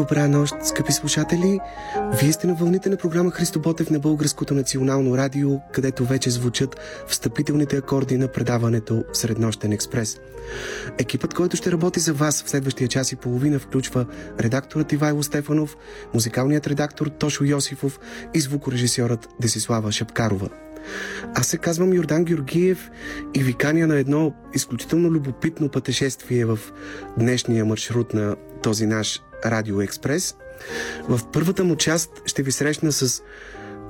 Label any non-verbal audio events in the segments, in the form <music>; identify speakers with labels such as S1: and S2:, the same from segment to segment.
S1: Добра нощ, скъпи слушатели! Вие сте на вълните на програма Христо Ботев на Българското национално радио, където вече звучат встъпителните акорди на предаването Среднощен експрес. Екипът, който ще работи за вас в следващия час и половина, включва редакторът Ивайло Стефанов, музикалният редактор Тошо Йосифов и звукорежисьорът Десислава Шапкарова. Аз се казвам Йордан Георгиев и ви каня на едно изключително любопитно пътешествие в днешния маршрут на този наш Радио Експрес. В първата му част ще ви срещна с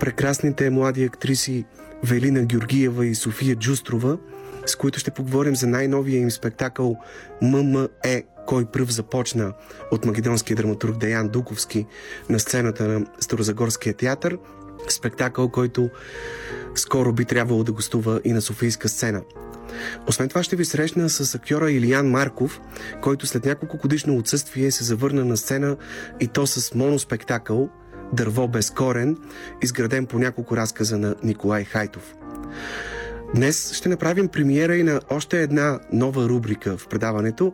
S1: прекрасните млади актриси Велина Георгиева и София Джустрова, с които ще поговорим за най-новия им спектакъл ММЕ кой пръв започна от македонския драматург Деян Дуковски на сцената на Старозагорския театър. Спектакъл, който скоро би трябвало да гостува и на Софийска сцена. Освен това ще ви срещна с актьора Илиян Марков, който след няколко годишно отсъствие се завърна на сцена и то с моноспектакъл Дърво без корен, изграден по няколко разказа на Николай Хайтов. Днес ще направим премиера и на още една нова рубрика в предаването.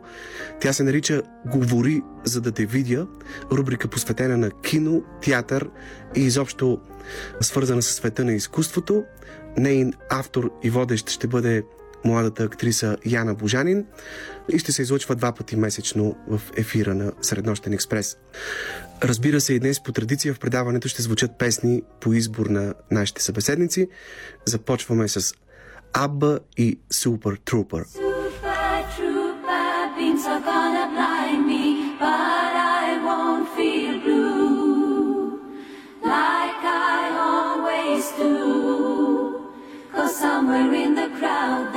S1: Тя се нарича Говори за да те видя. Рубрика посветена на кино, театър и изобщо свързана с света на изкуството. Нейн автор и водещ ще бъде младата актриса Яна Божанин и ще се излъчва два пъти месечно в ефира на Среднощен експрес. Разбира се, и днес по традиция в предаването ще звучат песни по избор на нашите събеседници. Започваме с Абба и Супер Трупер. Somewhere in the crowd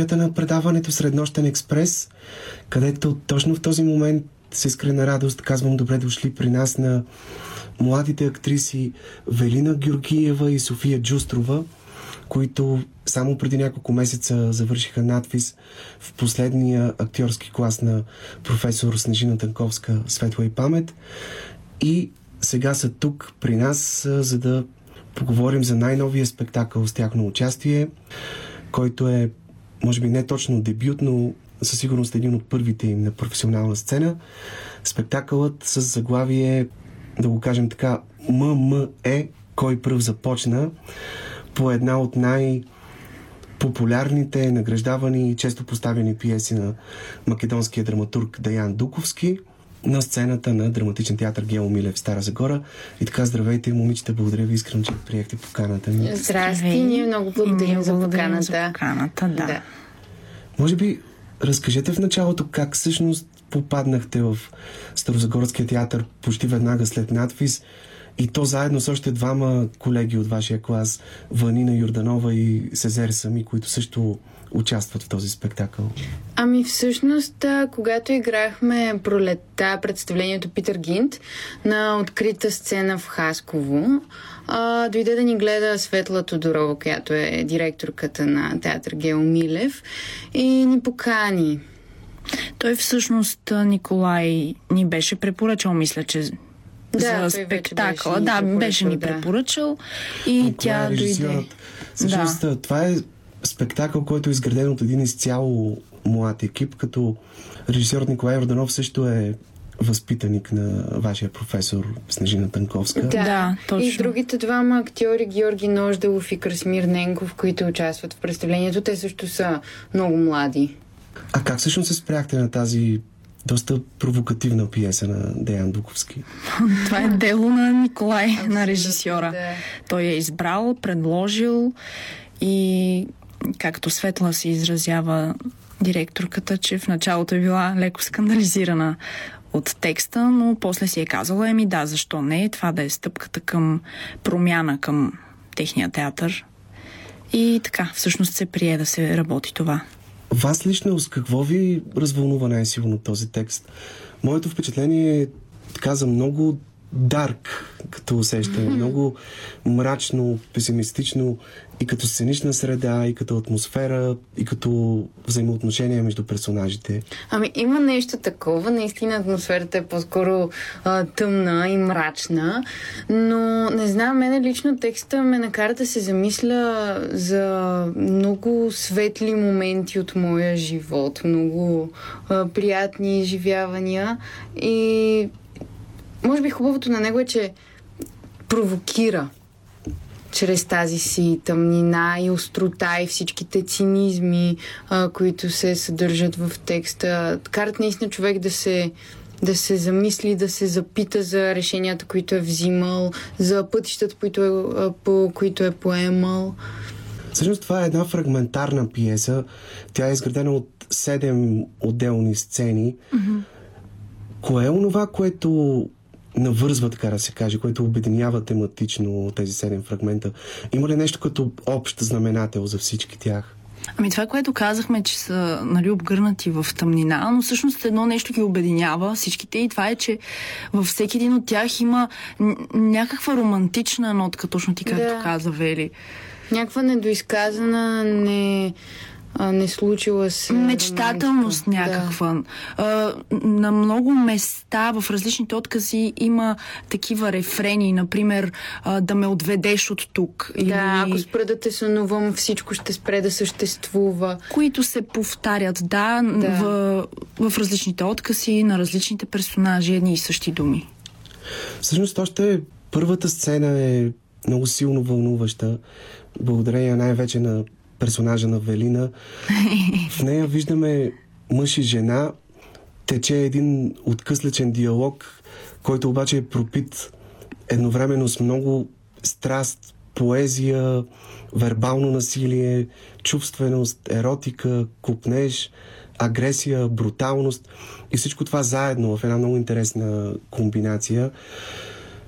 S2: сте на предаването Среднощен експрес, където точно в този момент с искрена радост казвам добре дошли при нас на младите актриси Велина Георгиева и София Джустрова, които само преди няколко месеца завършиха надвис в последния актьорски клас на професор Снежина Танковска Светла и памет. И сега са тук при нас, за да поговорим за най-новия спектакъл с тяхно участие който е, може би не точно дебют, но със сигурност един от първите им на професионална сцена. Спектакълът с заглавие, да го кажем така, ММЕ, кой пръв започна, по една от най- популярните, награждавани и често поставени пиеси на македонския драматург Даян Дуковски – на сцената на драматичен театър Гео Милев в Стара Загора. И така, здравейте, момичета, благодаря ви искрено, че приехте поканата ми.
S3: Здрасти, ние много благодарим за поканата.
S4: За поканата да. да.
S2: Може би разкажете в началото как всъщност попаднахте в Старозагорския театър почти веднага след надвис и то заедно с още двама колеги от вашия клас, Ванина Юрданова и Сезер Сами, които също участват в този спектакъл?
S3: Ами всъщност, когато играхме пролета представлението Питър Гинт на открита сцена в Хасково, а, дойде да ни гледа Светла Тодорова, която е директорката на театър Гео Милев и ни покани.
S4: Той всъщност Николай ни беше препоръчал, мисля, че
S3: да,
S4: за спектакъла. Беше да, беше ни препоръчал и
S2: Николай
S4: тя дойде.
S2: Всъщност, да. това е спектакъл, който е изграден от един изцяло млад екип, като режисьорът Николай Орданов също е възпитаник на вашия професор Снежина Танковска.
S3: Да, да точно. И другите двама актьори, Георги Ножделов и Красмир Ненков, които участват в представлението, те също са много млади.
S2: А как всъщност се спряхте на тази доста провокативна пиеса на Деян Дуковски. <laughs>
S4: Това е дело на Николай, на режисьора. Той е избрал, предложил и както Светла се изразява директорката, че в началото е била леко скандализирана от текста, но после си е казала, еми да, защо не, това да е стъпката към промяна към техния театър. И така, всъщност се прие да се работи това.
S2: Вас лично с какво ви развълнува най-силно този текст? Моето впечатление е така за много дарк, като усещане. Mm-hmm. Много мрачно, песимистично и като сценична среда, и като атмосфера, и като взаимоотношения между персонажите.
S3: Ами има нещо такова. Наистина атмосферата е по-скоро а, тъмна и мрачна, но не знам, мене лично текста ме накара да се замисля за много светли моменти от моя живот, много а, приятни изживявания и може би хубавото на него е, че провокира чрез тази си тъмнина и острота и всичките цинизми, а, които се съдържат в текста. Карат наистина човек да се да се замисли, да се запита за решенията, които е взимал, за пътищата, които е, по които е поемал.
S2: Всъщност това е една фрагментарна пиеса. Тя е изградена от седем отделни сцени. Mm-hmm. Кое е онова, което навързва, така да се каже, което обединява тематично тези седем фрагмента? Има ли нещо като общ знаменател за всички тях?
S4: Ами това, което казахме, че са нали, обгърнати в тъмнина, но всъщност едно нещо ги обединява всичките и това е, че във всеки един от тях има някаква романтична нотка, точно ти както да. каза Вели.
S3: Някаква недоизказана, не а, не случила се.
S4: Мечтателност някаква. Да. А, на много места в различните откази има такива рефрени, например, а, да ме отведеш от тук.
S3: Да, или... ако спра да те сънувам, всичко ще спре да съществува.
S4: Които се повтарят, да, да. В, в различните откази на различните персонажи, едни и същи думи.
S2: Всъщност, още първата сцена е много силно вълнуваща, благодарение най-вече на персонажа на Велина. В нея виждаме мъж и жена, тече един откъслечен диалог, който обаче е пропит едновременно с много страст, поезия, вербално насилие, чувственост, еротика, купнеж, агресия, бруталност и всичко това заедно в една много интересна комбинация.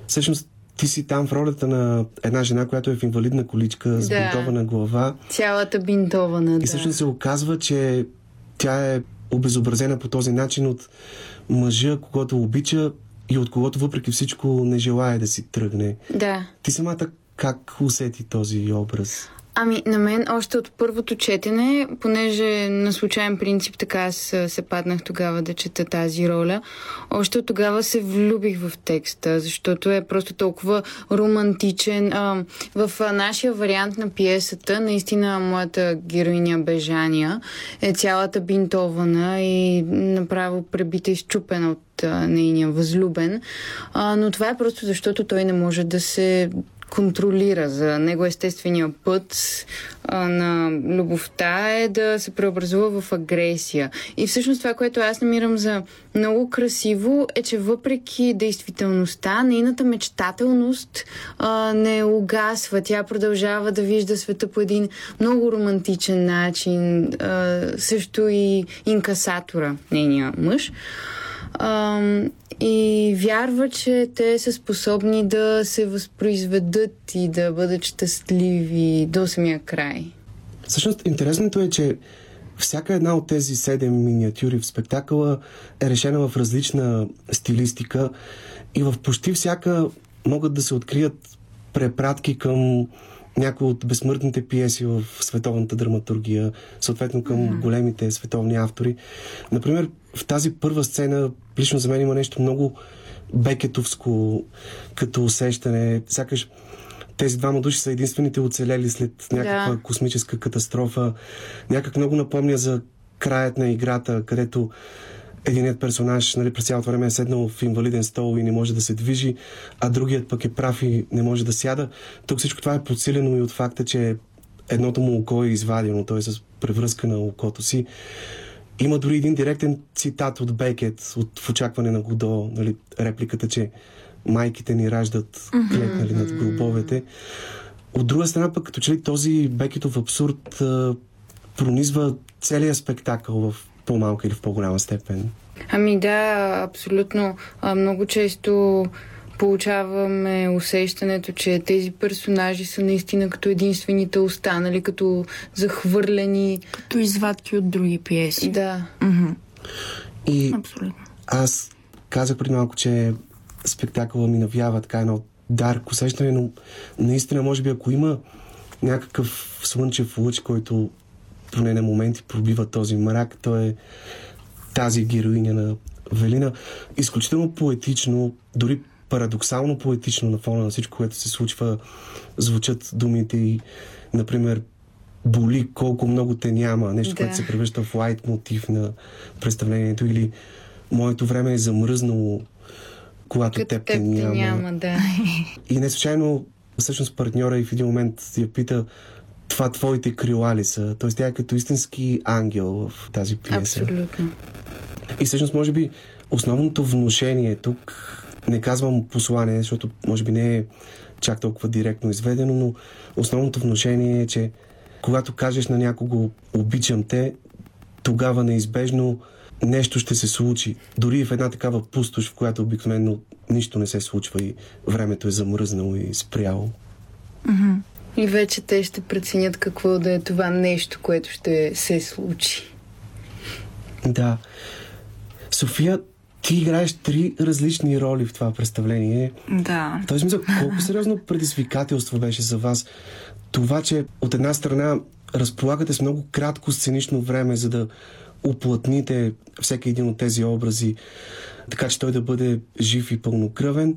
S2: Всъщност ти си там в ролята на една жена, която е в инвалидна количка с да. бинтована глава.
S3: Цялата бинтована,
S2: И всъщност се оказва, че тя е обезобразена по този начин от мъжа, когато обича и от когото въпреки всичко не желая да си тръгне.
S3: Да.
S2: Ти самата как усети този образ?
S3: Ами, на мен още от първото четене, понеже на случайен принцип така аз се паднах тогава да чета тази роля, още от тогава се влюбих в текста, защото е просто толкова романтичен. В нашия вариант на пиесата, наистина моята героиня Бежания е цялата бинтована и направо пребита и щупена от нейния възлюбен. Но това е просто защото той не може да се контролира за него естествения път а, на любовта е да се преобразува в агресия. И всъщност това, което аз намирам за много красиво е, че въпреки действителността, нейната мечтателност а, не угасва. Тя продължава да вижда света по един много романтичен начин. А, също и инкасатора, нейния мъж а, и вярва, че те са способни да се възпроизведат и да бъдат щастливи до самия край.
S2: Всъщност, интересното е, че всяка една от тези седем миниатюри в спектакъла е решена в различна стилистика и в почти всяка могат да се открият препратки към някои от безсмъртните пиеси в световната драматургия, съответно към големите световни автори. Например, в тази първа сцена, лично за мен има нещо много бекетовско като усещане. Сякаш тези двама души са единствените оцелели след някаква да. космическа катастрофа. Някак много напомня за краят на играта, където единият персонаж нали, през цялото време е седнал в инвалиден стол и не може да се движи, а другият пък е прав и не може да сяда. Тук всичко това е подсилено и от факта, че едното му око е извадено, т.е. с превръзка на окото си. Има дори един директен цитат от Бекет, от В очакване на Годо, нали, репликата, че майките ни раждат клетнали над гробовете. От друга страна пък, като че ли този Бекетов абсурд а, пронизва целият спектакъл в по-малка или в по-голяма степен.
S3: Ами да, абсолютно. А, много често получаваме усещането, че тези персонажи са наистина като единствените останали, като захвърлени.
S4: Като извадки от други пиеси.
S3: Да.
S4: Mm-hmm.
S2: И Абсолютно. аз казах преди малко, че спектакъла ми навява така едно дарк усещане, но наистина, може би, ако има някакъв слънчев луч, който поне на моменти пробива този мрак, то е тази героиня на Велина. Изключително поетично, дори парадоксално поетично на фона на всичко, което се случва, звучат думите и, например, боли колко много те няма, нещо, да. което се превръща в лайт мотив на представлението или моето време е замръзнало, когато Като теб те няма.
S3: няма да. <laughs>
S2: И не случайно, всъщност партньора и в един момент я пита това твоите крила ли са? Тоест тя е като истински ангел в тази пиеса.
S3: Абсолютно.
S2: И всъщност, може би, основното внушение тук не казвам послание, защото може би не е чак толкова директно изведено, но основното вношение е, че когато кажеш на някого обичам те, тогава неизбежно нещо ще се случи. Дори в една такава пустош, в която обикновено нищо не се случва и времето е замръзнало и спряло.
S3: Mm-hmm. И вече те ще преценят какво да е това нещо, което ще се случи.
S2: Да. София, ти играеш три различни роли в това представление.
S4: Да.
S2: В този смисъл, колко сериозно предизвикателство беше за вас това, че от една страна разполагате с много кратко сценично време, за да уплътните всеки един от тези образи, така че той да бъде жив и пълнокръвен.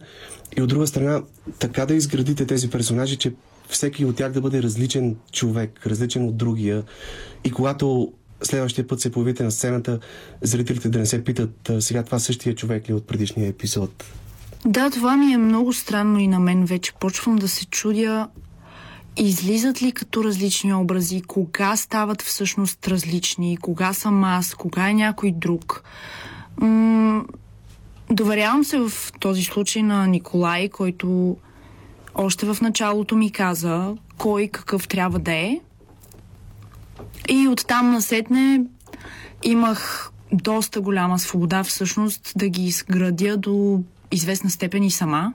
S2: И от друга страна, така да изградите тези персонажи, че всеки от тях да бъде различен човек, различен от другия. И когато следващия път се появите на сцената, зрителите да не се питат сега това същия човек ли е от предишния епизод.
S4: Да, това ми е много странно и на мен вече почвам да се чудя излизат ли като различни образи, кога стават всъщност различни, кога съм аз, кога е някой друг. М- доверявам се в този случай на Николай, който още в началото ми каза кой какъв трябва да е. И оттам насетне имах доста голяма свобода всъщност да ги изградя до известна степен и сама.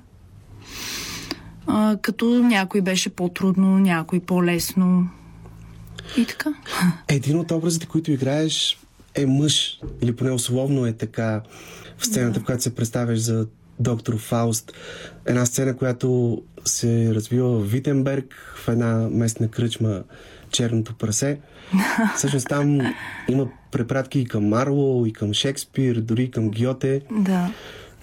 S4: А, като някой беше по-трудно, някой по-лесно. И така.
S2: Един от образите, които играеш е мъж, или поне условно е така в сцената, да. в която се представяш за доктор Фауст. Една сцена, която се развива в Витенберг, в една местна кръчма Черното прасе. Всъщност там има препратки и към Марло, и към Шекспир, дори и към Гьоте.
S4: Да.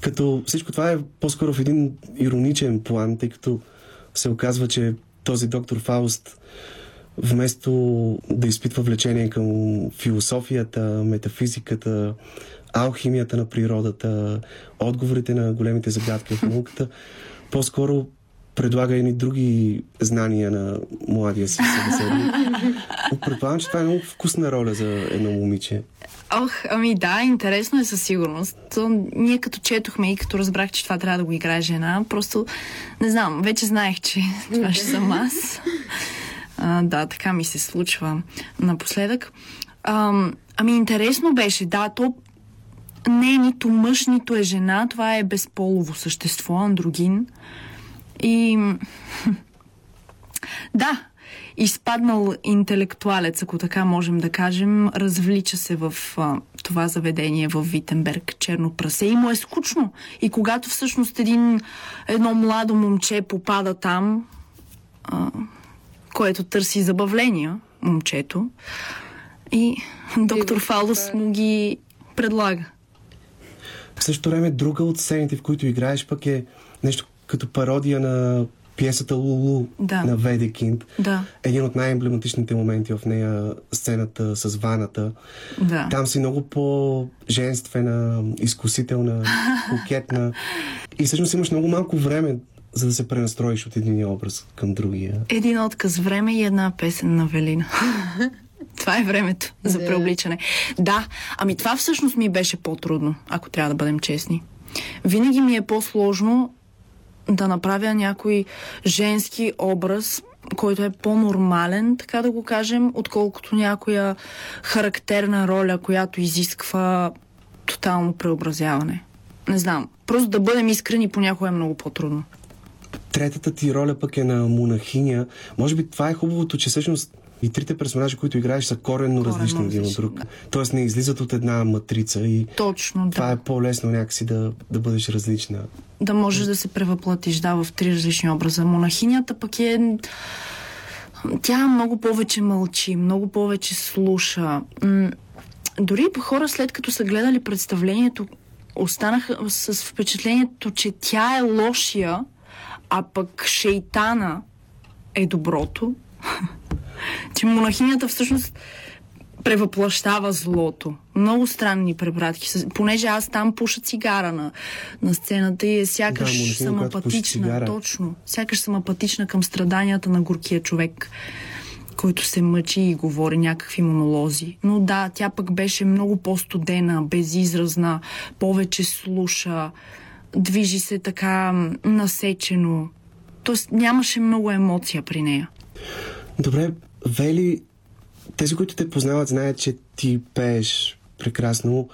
S2: Като всичко това е по-скоро в един ироничен план, тъй като се оказва, че този доктор Фауст вместо да изпитва влечение към философията, метафизиката, алхимията на природата, отговорите на големите загадки в науката, <laughs> по-скоро предлага и други знания на младия си събеседник. Предполагам, че това е много вкусна роля за едно момиче.
S4: Ох, ами да, интересно е със сигурност. То, ние като четохме и като разбрах, че това трябва да го играе жена, просто не знам, вече знаех, че <laughs> това ще съм аз. А, да, така ми се случва напоследък. А, ами интересно беше, да, то не е нито мъж, нито е жена, това е безполово същество, андрогин. И <laughs> да, изпаднал интелектуалец, ако така можем да кажем, развлича се в а, това заведение в Витенберг, черно прасе и му е скучно. И когато всъщност един, едно младо момче попада там, а, което търси забавления, момчето, и <laughs> доктор Фалос му ги предлага.
S2: В същото време, друга от сцените, в които играеш, пък е нещо като пародия на пиесата Лулу да. на Ведекинд.
S4: Да.
S2: Един от най-емблематичните моменти в нея, сцената с ваната.
S4: Да.
S2: Там си много по-женствена, изкусителна, <laughs> кокетна. И всъщност имаш много малко време за да се пренастроиш от един образ към другия.
S4: Един отказ време и една песен на Велина. <laughs> Това е времето за преобличане. Да, ами това всъщност ми беше по-трудно, ако трябва да бъдем честни. Винаги ми е по-сложно да направя някой женски образ, който е по-нормален, така да го кажем, отколкото някоя характерна роля, която изисква тотално преобразяване. Не знам. Просто да бъдем искрени понякога е много по-трудно.
S2: Третата ти роля пък е на монахиня. Може би това е хубавото, че всъщност и трите персонажи, които играеш, са коренно, коренно различни един от друг. Да. Тоест не излизат от една матрица и
S4: Точно, да.
S2: това е по-лесно някакси да, да бъдеш различна.
S4: Да можеш да се превъплатиш, да, в три различни образа. Монахинята пък е... Тя много повече мълчи, много повече слуша. Дори хора, след като са гледали представлението, останаха с впечатлението, че тя е лошия, а пък шейтана е доброто. <laughs> че монахинята всъщност превъплащава злото. Много странни препратки. Понеже аз там пуша цигара на, на сцената и е сякаш да, съм апатична. Точно. Сякаш съм апатична към страданията на горкия човек който се мъчи и говори някакви монолози. Но да, тя пък беше много по-студена, безизразна, повече слуша, движи се така насечено. Тоест нямаше много емоция при нея.
S2: Добре, Вели, тези, които те познават, знаят, че ти пееш прекрасно.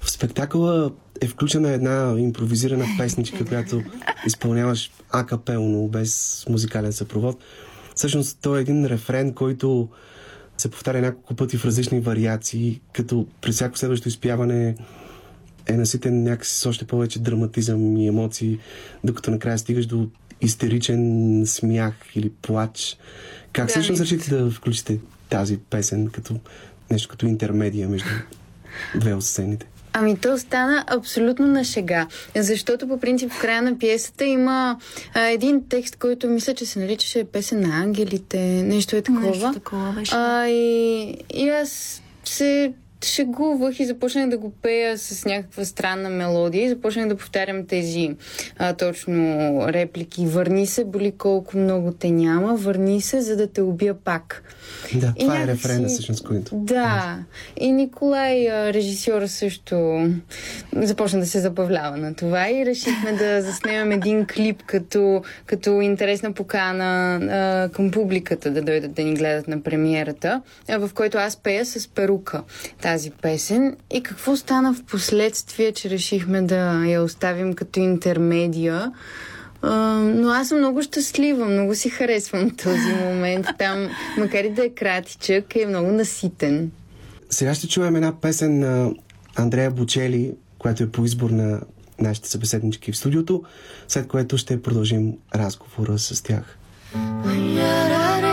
S2: В спектакъла е включена една импровизирана песничка, която изпълняваш акапелно, без музикален съпровод. Всъщност, той е един рефрен, който се повтаря няколко пъти в различни вариации, като при всяко следващо изпяване е наситен някакси с още повече драматизъм и емоции, докато накрая стигаш до истеричен смях или плач. Как да, всъщност решите да включите тази песен като нещо като интермедия между две от сцените?
S3: Ами то стана абсолютно на шега, защото по принцип в края на пиесата има а, един текст, който мисля, че се наричаше песен на ангелите, нещо е такова.
S4: Нещо такова беше.
S3: А, и, и аз се шегувах и започнах да го пея с някаква странна мелодия и започнах да повтарям тези а, точно реплики. Върни се, боли колко много те няма, върни се, за да те убия пак.
S1: Да, това и е рефрена всъщност, който.
S3: Да. И Николай, режисьора също започна да се забавлява на това и решихме да заснемем един клип като, като интересна покана а, към публиката да дойдат да ни гледат на премиерата, а, в който аз пея с перука тази песен. И какво стана в последствие, че решихме да я оставим като интермедия. Uh, но аз съм много щастлива, много си харесвам <laughs> този момент. Там, макар и да е кратичък, е много наситен.
S1: Сега ще чуем една песен на Андрея Бучели, която е по избор на нашите събеседнички в студиото, след което ще продължим разговора с тях.
S2: сте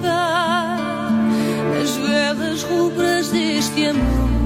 S2: mudar as velas rubras deste amor.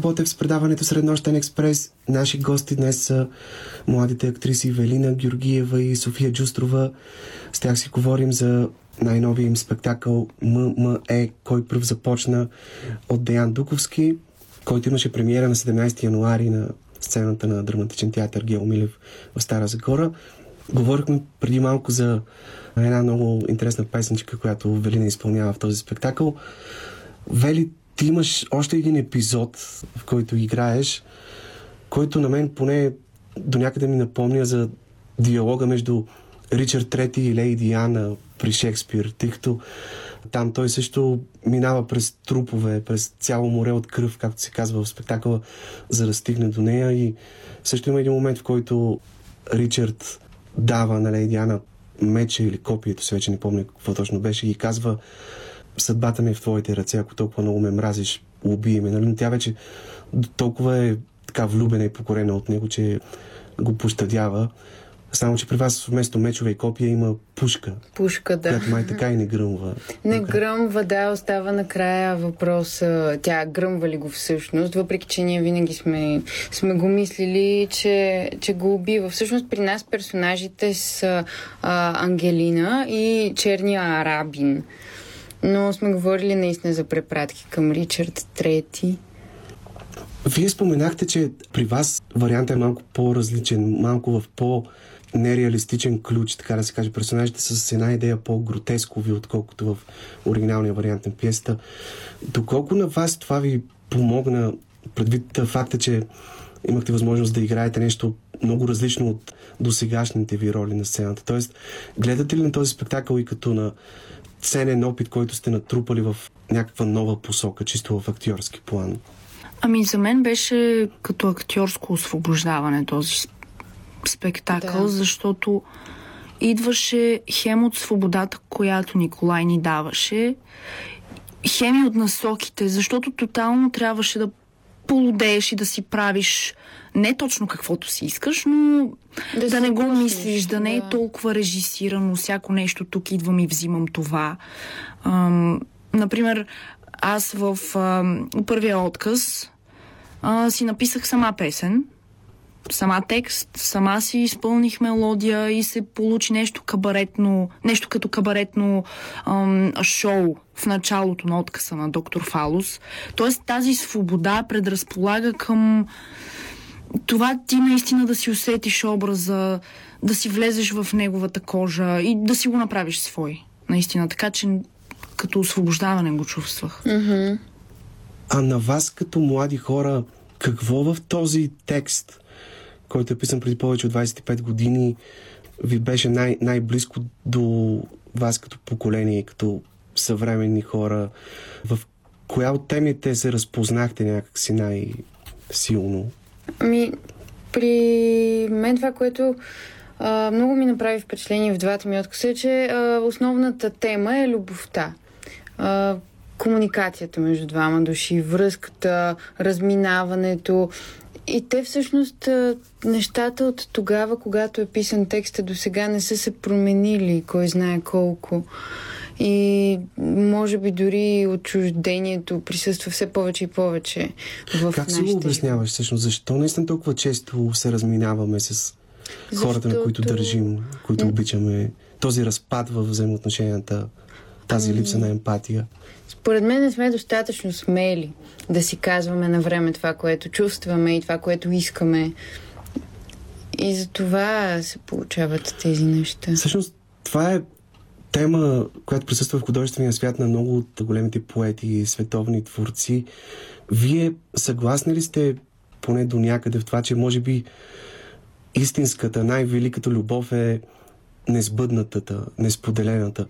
S2: Христо Ботев с предаването Среднощен експрес. Наши гости днес са младите актриси Велина Георгиева и София Джустрова. С тях си говорим за най-новия им спектакъл ММЕ, кой пръв започна от Деян Дуковски, който имаше премиера на 17 януари на сцената на драматичен театър Гео Милев в Стара Загора. Говорихме преди малко за една много интересна песенчика, която Велина изпълнява в този спектакъл. Вели, ти имаш още един епизод, в който играеш, който на мен поне до някъде ми напомня за диалога между Ричард Трети и Лейди Ана при Шекспир, тъй като там той също минава през трупове, през цяло море от кръв, както се казва в спектакъла, за да стигне до нея. И също има един момент, в който Ричард дава на Лейди Ана меча или копието, се вече не помня какво точно беше, и казва съдбата ми е в твоите ръце, ако толкова много ме мразиш, убий ме. Нали? Но тя вече толкова е така влюбена и покорена от него, че го пощадява. Само, че при вас вместо мечове и копия има пушка.
S3: Пушка, да.
S2: Която май така и не гръмва.
S3: Не гръмва, да, остава накрая въпрос. Тя гръмва ли го всъщност, въпреки че ние винаги сме, сме го мислили, че, че го убива. Всъщност при нас персонажите са а, Ангелина и черния арабин. Но сме говорили наистина за препратки към Ричард Трети.
S2: Вие споменахте, че при вас вариантът е малко по-различен, малко в по- нереалистичен ключ, така да се каже. Персонажите са с една идея по-гротескови, отколкото в оригиналния вариант на пиеста. Доколко на вас това ви помогна, предвид факта, че имахте възможност да играете нещо много различно от досегашните ви роли на сцената. Тоест, гледате ли на този спектакъл и като на ценен опит, който сте натрупали в някаква нова посока, чисто в актьорски план?
S4: Ами за мен беше като актьорско освобождаване този спектакъл, да. защото идваше хем от свободата, която Николай ни даваше, хем и от насоките, защото тотално трябваше да полудееш и да си правиш не точно каквото си искаш, но да, да не го мислиш, да не е толкова режисирано, всяко нещо тук идвам и взимам това. Ам, например, аз в ам, първия отказ а, си написах сама песен, сама текст, сама си изпълних мелодия и се получи нещо кабаретно, нещо като кабаретно ам, шоу в началото на откъса на доктор Фалус. Тоест тази свобода предразполага към това ти наистина да си усетиш образа, да си влезеш в неговата кожа и да си го направиш свой. Наистина. Така че като освобождаване го чувствах.
S3: Mm-hmm.
S2: А на вас като млади хора, какво в този текст който е писан преди повече от 25 години, ви беше най- най-близко до вас като поколение, като съвременни хора? В коя от темите се разпознахте някакси най-силно?
S3: Ами, при мен това, което а, много ми направи впечатление в двата ми откъса е, че а, основната тема е любовта. А, комуникацията между двама души, връзката, разминаването, и те всъщност нещата от тогава, когато е писан текста до сега не са се променили, кой знае колко. И може би дори отчуждението присъства все повече и повече в
S2: Как си го обясняваш всъщност? Защо наистина толкова често се разминаваме с хората, Защото... на които държим, които обичаме? Този разпад в взаимоотношенията, тази липса на емпатия?
S3: Според мен не сме достатъчно смели да си казваме на време това, което чувстваме и това, което искаме. И за това се получават тези неща.
S2: Всъщност, това е тема, която присъства в художествения свят на много от големите поети и световни творци. Вие съгласни ли сте поне до някъде в това, че може би истинската, най-великата любов е несбъднатата, несподелената?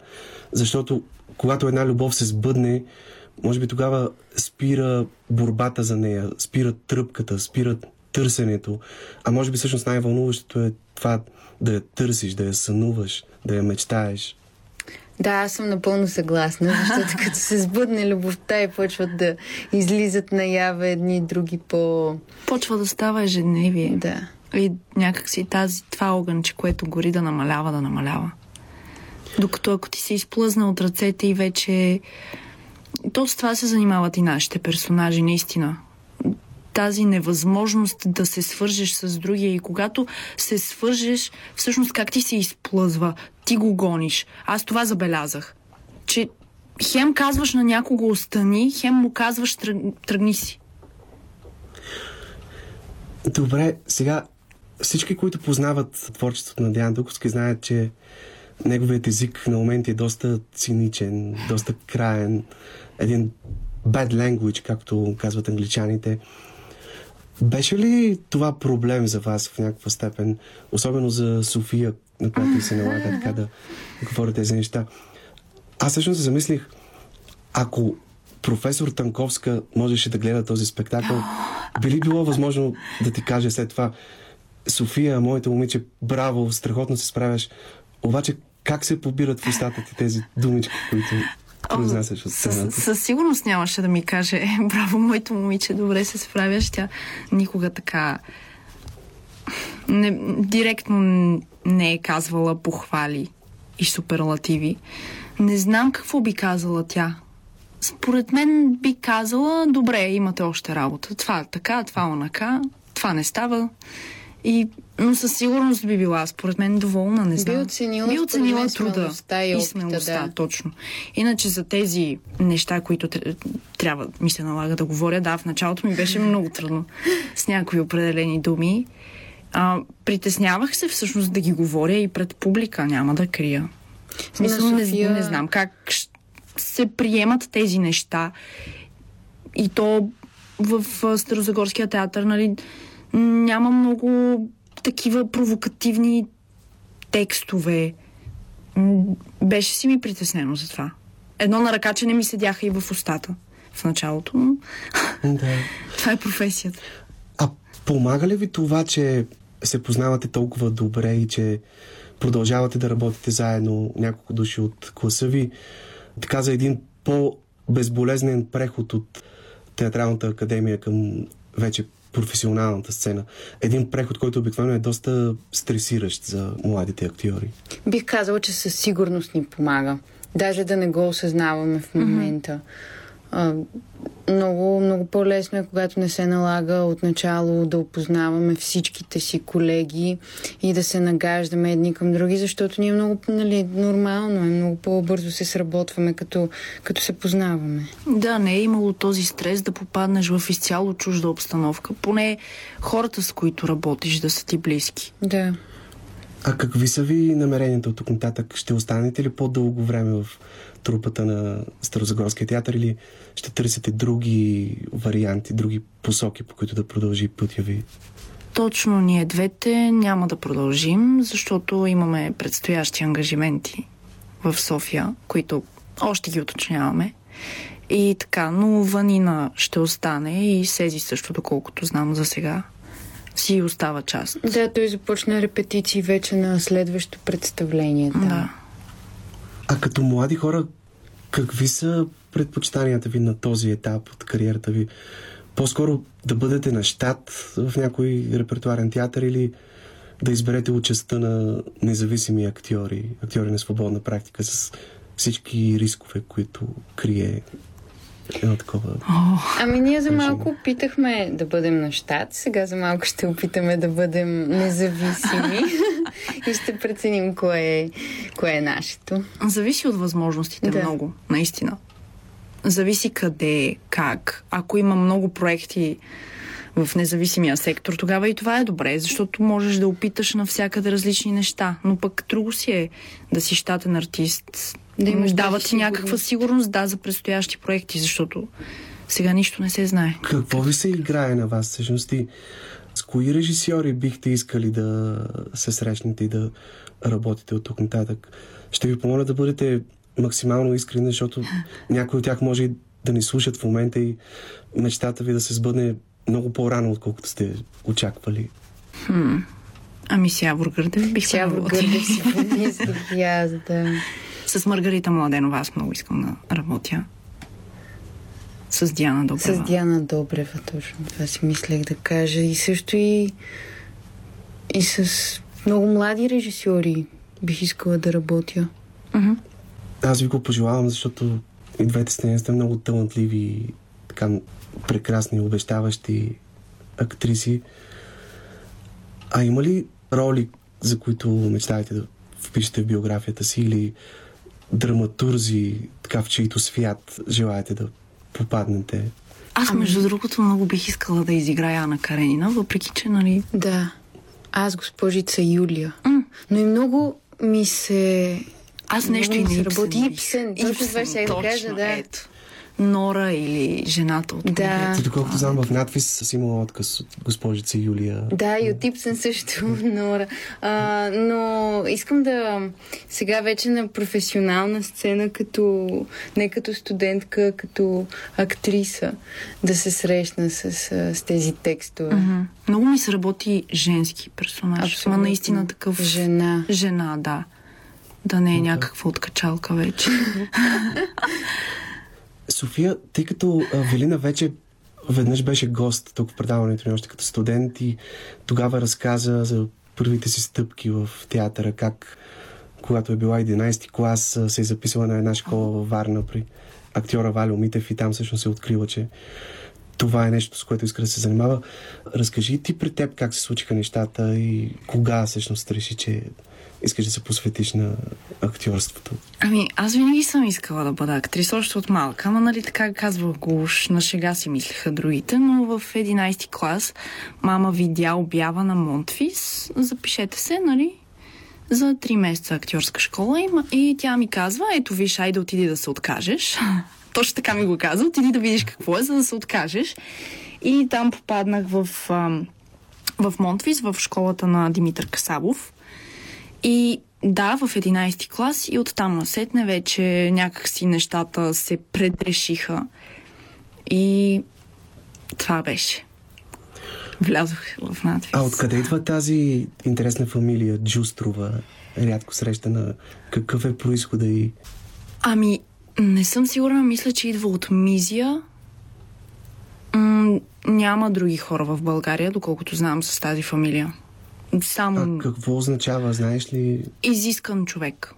S2: Защото когато една любов се сбъдне, може би тогава спира борбата за нея, спира тръпката, спира търсенето. А може би всъщност най-вълнуващото е това да я търсиш, да я сънуваш, да я мечтаеш.
S3: Да, аз съм напълно съгласна, <laughs> защото като се сбъдне любовта и почват да излизат наяве едни и други по...
S4: Почва да става ежедневие.
S3: Да.
S4: И някакси тази, това огънче, което гори да намалява, да намалява. Докато ако ти се изплъзна от ръцете и вече то с това се занимават и нашите персонажи, наистина. Тази невъзможност да се свържеш с другия и когато се свържеш, всъщност как ти се изплъзва, ти го гониш. Аз това забелязах, че хем казваш на някого остани, хем му казваш тръгни си.
S2: Добре, сега всички, които познават творчеството на Диан Дуковски, знаят, че неговият език на моменти е доста циничен, доста краен, един bad language, както казват англичаните. Беше ли това проблем за вас в някаква степен, особено за София, на която се налага така да говоря тези неща? Аз всъщност се замислих, ако професор Танковска можеше да гледа този спектакъл, би ли било възможно да ти каже след това София, моето момиче, браво, страхотно се справяш, обаче как се побират в устата ти тези думички, които произнасяш от
S4: сцената? Със сигурност нямаше да ми каже <laughs> браво, моето момиче, добре се справяш. Тя никога така не, директно не е казвала похвали и суперлативи. Не знам какво би казала тя. Според мен би казала, добре, имате още работа. Това е така, това е онака, това не става. И, но със сигурност би била, според мен, доволна, не знам.
S3: Би оценила,
S4: би оценила труда
S3: и,
S4: и смелостта, да. точно. Иначе за тези неща, които трябва, ми се налага да говоря, да, в началото ми беше много трудно с някои определени думи. А, притеснявах се всъщност да ги говоря и пред публика, няма да крия. Смисъл, София... не, не знам как се приемат тези неща. И то в Старозагорския театър, нали, няма много такива провокативни текстове. Беше си ми притеснено за това. Едно на ръка, че не ми седяха и в устата в началото, но да. <laughs> това е професията.
S2: А помага ли ви това, че се познавате толкова добре и че продължавате да работите заедно няколко души от класа ви, така за един по-безболезнен преход от Театралната академия към вече професионалната сцена. Един преход, който обикновено е доста стресиращ за младите актьори.
S3: Бих казала, че със сигурност ни помага. Даже да не го осъзнаваме в момента. Mm-hmm а, много, много по-лесно е, когато не се налага отначало да опознаваме всичките си колеги и да се нагаждаме едни към други, защото ние много нали, нормално е, много по-бързо се сработваме, като, като се познаваме.
S4: Да, не е имало този стрес да попаднеш в изцяло чужда обстановка. Поне хората, с които работиш, да са ти близки.
S3: Да.
S2: А какви са ви намеренията от тук нататък? Ще останете ли по-дълго време в трупата на Старозагорския театър или ще търсите други варианти, други посоки, по които да продължи пътя ви?
S4: Точно ние двете няма да продължим, защото имаме предстоящи ангажименти в София, които още ги уточняваме. И така, но Ванина ще остане и Сези също, доколкото знам за сега, си остава част.
S3: Да, той започна репетиции вече на следващо представление. Да. да.
S2: А като млади хора, какви са предпочитанията ви на този етап от кариерата ви? По-скоро да бъдете на щат в някой репертуарен театър или да изберете участта на независими актьори, актьори на свободна практика с всички рискове, които крие едно такова.
S3: Ами ние за малко опитахме да бъдем на щат, сега за малко ще опитаме да бъдем независими <laughs> и ще преценим кое е, кое е нашето.
S4: Зависи от възможностите да. много, наистина. Зависи къде, как. Ако има много проекти в независимия сектор, тогава и това е добре, защото можеш да опиташ навсякъде различни неща. Но пък друго си е да си щатен артист, да имаш дава ти някаква сигурност, да, за предстоящи проекти, защото сега нищо не се знае.
S2: Какво ви се играе на вас всъщност и с кои режисьори бихте искали да се срещнете и да работите от тук нататък? Ще ви помоля да бъдете максимално искрени, защото <laughs> някои от тях може и да ни слушат в момента и мечтата ви да се сбъдне много по-рано, отколкото сте очаквали.
S4: Хм. Ами с Явор Гърдев бих
S3: Явор Гърдев си да. <laughs>
S4: С Маргарита Младенова аз много искам да работя. С Диана Добрева.
S3: С Диана Добрева, точно. Това си мислех да кажа. И също и, и с много млади режисьори бих искала да работя.
S4: Uh-huh.
S2: Аз ви го пожелавам, защото и двете сте сте много талантливи, така прекрасни, обещаващи актриси. А има ли роли, за които мечтаете да впишете в биографията си или драматурзи, така в чието свят желаете да попаднете?
S4: Аз, между другото, много бих искала да изиграя Ана Каренина, въпреки че, нали...
S3: Да. Аз, госпожица Юлия. Mm. Но и много ми се...
S4: Аз нещо и не
S3: работи. Ипсен. Точно това ще да кажа, да. Ето.
S4: Нора или жената от
S3: Да.
S2: Ти, доколкото знам, в надпис си имала отказ от госпожица Юлия.
S3: Да, и от Ипсен също, <laughs> Нора. А, но искам да сега вече на професионална сцена, като не като студентка, като актриса, да се срещна с, с тези текстове.
S4: Mm-hmm. Много ми се работи женски персонаж. Абсолютно. Ма наистина такъв...
S3: Жена.
S4: Жена, да. Да не е някаква откачалка вече. <laughs>
S2: София, тъй като Велина вече веднъж беше гост тук в предаването ни още като студент и тогава разказа за първите си стъпки в театъра, как когато е била 11-ти клас, се е записала на една школа във Варна при актьора Валио Митев и там всъщност се открива, че това е нещо, с което иска да се занимава. Разкажи ти пред теб как се случиха нещата и кога всъщност реши, че искаш да се посветиш на актьорството?
S4: Ами, аз винаги съм искала да бъда актриса, още от малка. Ама, нали, така казвах го, уж на шега си мислеха другите, но в 11-ти клас мама видя обява на Монтфис. Запишете се, нали, за 3 месеца актьорска школа и, и тя ми казва, ето виж, айде отиди да се откажеш. <laughs> Точно така ми го каза, отиди да видиш какво е, за да се откажеш. И там попаднах в, в Монтвис, в школата на Димитър Касабов. И да, в 11 клас и оттам насетне вече някакси нещата се предрешиха. И това беше. Влязох в надвис.
S2: А откъде идва тази интересна фамилия Джустрова, рядко срещана? Какъв е происхода и...
S4: Ами, не съм сигурна, мисля, че идва от Мизия. М- няма други хора в България, доколкото знам с тази фамилия. Само...
S2: А какво означава, знаеш ли?
S4: Изискан човек.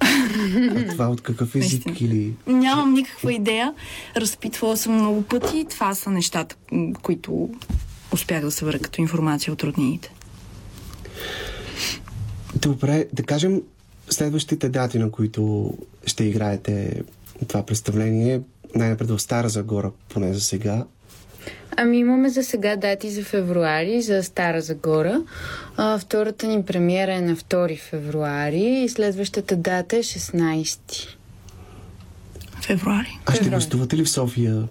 S2: А това от какъв език Наистина. или...
S4: Нямам никаква идея. Разпитвала съм много пъти. Това са нещата, които успях да събера като информация от роднините.
S2: Добре, да кажем следващите дати, на които ще играете това представление, най-напред в Стара Загора, поне за сега,
S3: Ами имаме за сега дати за февруари, за Стара Загора. А, втората ни премиера е на 2 февруари и следващата дата е 16
S4: февруари.
S2: А ще гостувате ли в София?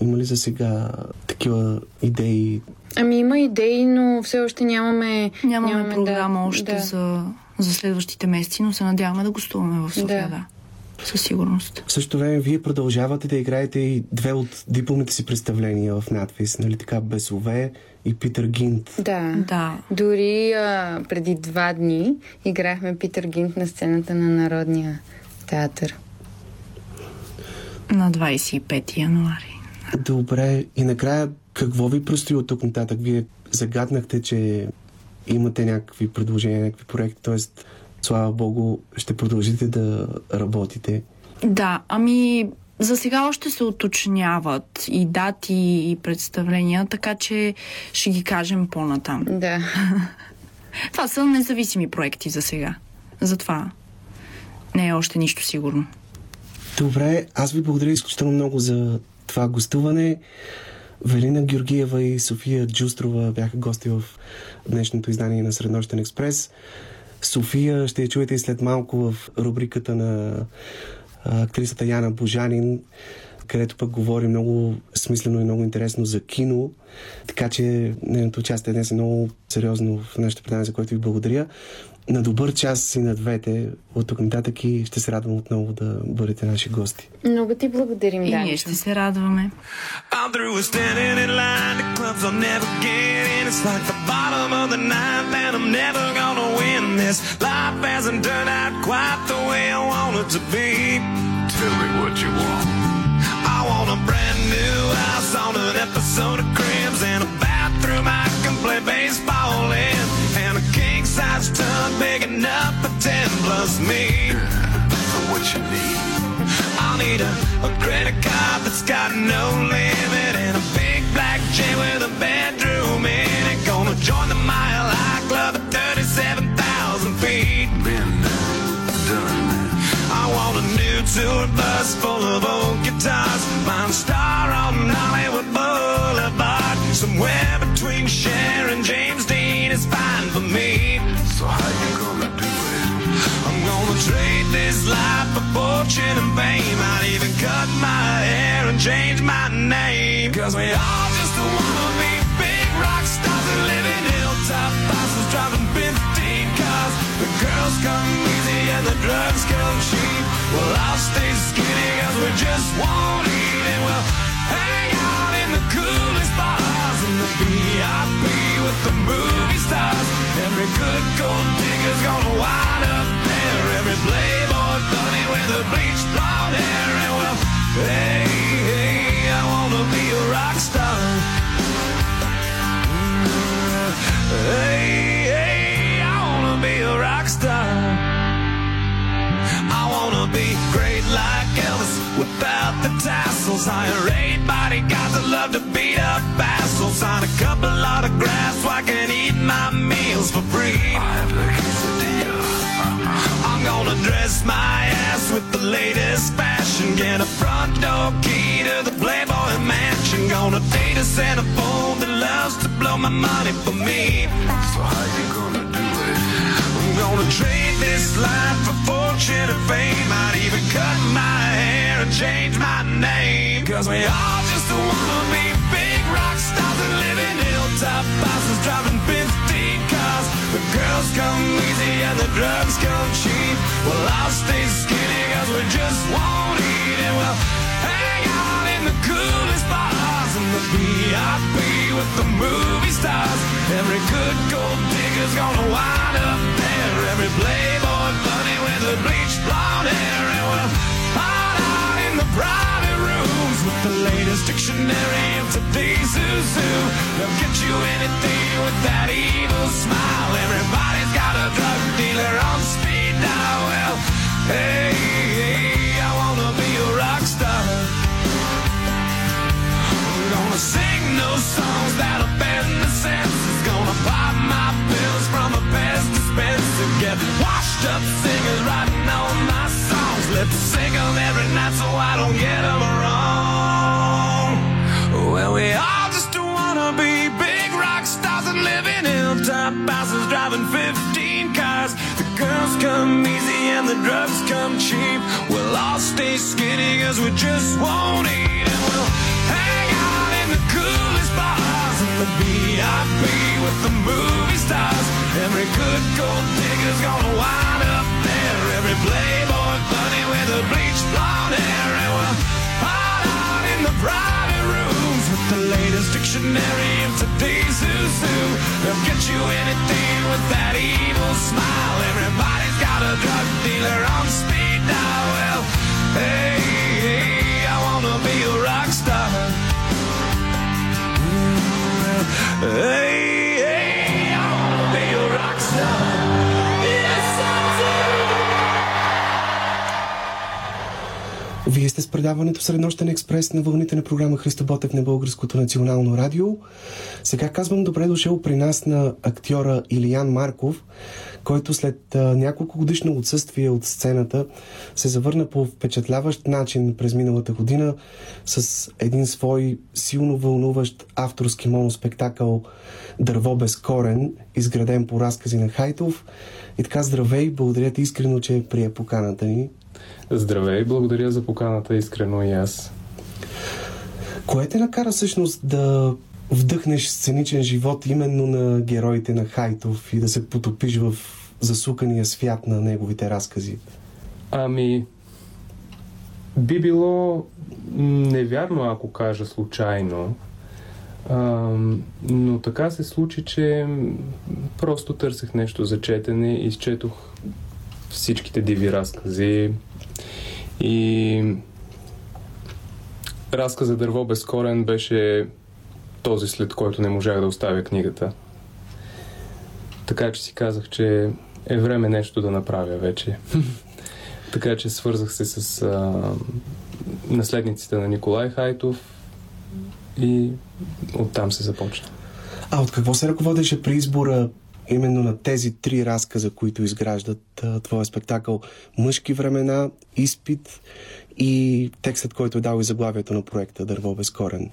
S2: Има ли за сега такива идеи?
S3: Ами има идеи, но все още нямаме...
S4: Нямаме, нямаме програма да, още да. За, за следващите месеци, но се надяваме да гостуваме в София, да. да със сигурност.
S2: В същото време вие продължавате да играете и две от дипломните си представления в надвис, нали така, Безове и Питър Гинт.
S3: Да.
S4: да.
S3: Дори а, преди два дни играхме Питър Гинт на сцената на Народния театър.
S4: На 25 януари.
S2: Добре. И накрая, какво ви предстои от тук нататък? Вие загаднахте, че имате някакви предложения, някакви проекти, т.е слава Богу, ще продължите да работите?
S4: Да, ами за сега още се уточняват и дати, и представления, така че ще ги кажем по-натам.
S3: Да. <laughs>
S4: Това са независими проекти за сега. Затова не е още нищо сигурно.
S2: Добре, аз ви благодаря изключително много за това гостуване. Велина Георгиева и София Джустрова бяха гости в днешното издание на Среднощен експрес. София ще я чуете и след малко в рубриката на актрисата Яна Божанин, където пък говори много смислено и много интересно за кино. Така че нейното участие днес е много сериозно в нашето предание, за което ви благодаря. На добър час и на двете от тук нататък и ще се радвам отново да бъдете наши гости.
S3: Много ти благодарим,
S4: И ние ще се радваме. Tell me what you want. I want a brand new house on an episode of Cribs and a bathroom I can play baseball in king size tub big enough for ten plus me. For what you need.
S5: I need A credit card that's got no limit and a big black chain with a bedroom in it. Gonna join the Mile High Club at 37,000 feet.
S6: Been done.
S5: I want a new tour bus full of old guitars. Mine star on Hollywood Boulevard. Somewhere between Cher and James Dean is fine.
S6: How you gonna do it?
S5: I'm gonna trade this life for fortune and fame. I'd even cut my hair and change my name. Cause we all just wanna be big rock stars and live in hilltop houses driving 15 cars. The girls come easy and the drugs come cheap. Well, I'll stay skinny cause we just won't eat and we'll hang out in the coolest bars in the VIP with the movie stars. Every good gold digger's gonna wind up there. Every playboy bunny with a bleached blonde hair. And well, hey, hey, I wanna be a rock star. Mm, Hey, hey, tassels. Hire eight bodyguards that love to beat up assholes. Sign a couple autographs so I can eat my meals for free.
S6: I have the quesadilla.
S5: I'm gonna dress my ass with the latest fashion. Get a front door key to the Playboy mansion. Gonna date a centerfold that loves to blow my money for me.
S6: So how you gonna do
S5: gonna trade this life for fortune and fame. I'd even cut my hair and change my name. Cause we all just wanna be big rock stars and live in hilltop houses driving 15 cars. The girls come easy and the drugs come cheap. Well, I'll stay skinny cause we just won't eat and we'll hang out the coolest bars in the VIP with the movie stars. Every good gold digger's gonna wind up there. Every playboy bunny with a bleached blonde hair. And we'll hide out in the private rooms with the latest dictionary of today's who's who. They'll get you anything with that evil smile. Everybody's got a drug dealer on speed dial. Well, hey, hey, gonna sing those songs that offend the senses. Gonna pop my pills from a best dispenser. Get washed up singers writing all my songs. Lip sync 'em every night so I don't get 'em wrong. Well, we all just wanna be big rock stars and live in hilltop houses driving 15 cars. The girls come easy and the drugs come cheap. We'll all stay skinny cause we just won't eat and we'll bars in the VIP with the movie stars. Every good gold digger's gonna wind up there. Every playboy bunny with a bleached blonde hair and we'll hide out in the private rooms with the latest dictionary of today's who's who. They'll get you anything with that evil smile. Everybody's got a drug dealer on speed dial. Well, hey, hey, Hey,
S2: сте с предаването Среднощен експрес на вълните на програма Христо Ботев на Българското национално радио. Сега казвам добре дошъл при нас на актьора Илиян Марков, който след а, няколко годишно отсъствие от сцената се завърна по впечатляващ начин през миналата година с един свой силно вълнуващ авторски моноспектакъл Дърво без корен, изграден по разкази на Хайтов. И така, здравей, благодаря ти искрено, че прие поканата ни.
S7: Здравей, благодаря за поканата искрено и аз.
S2: Кое те накара всъщност да вдъхнеш сценичен живот именно на героите на Хайтов и да се потопиш в засукания свят на неговите разкази?
S7: Ами, би било невярно, ако кажа случайно. А, но така се случи, че просто търсех нещо за четене, изчетох всичките диви разкази и разказа Дърво без корен беше този, след който не можах да оставя книгата. Така че си казах, че е време нещо да направя вече. <laughs> така че свързах се с а, наследниците на Николай Хайтов и оттам се започна.
S2: А от какво се ръководеше при избора именно на тези три разказа, които изграждат а, твоя спектакъл? Мъжки времена, изпит и текстът, който е дал и заглавието на проекта Дърво без корен.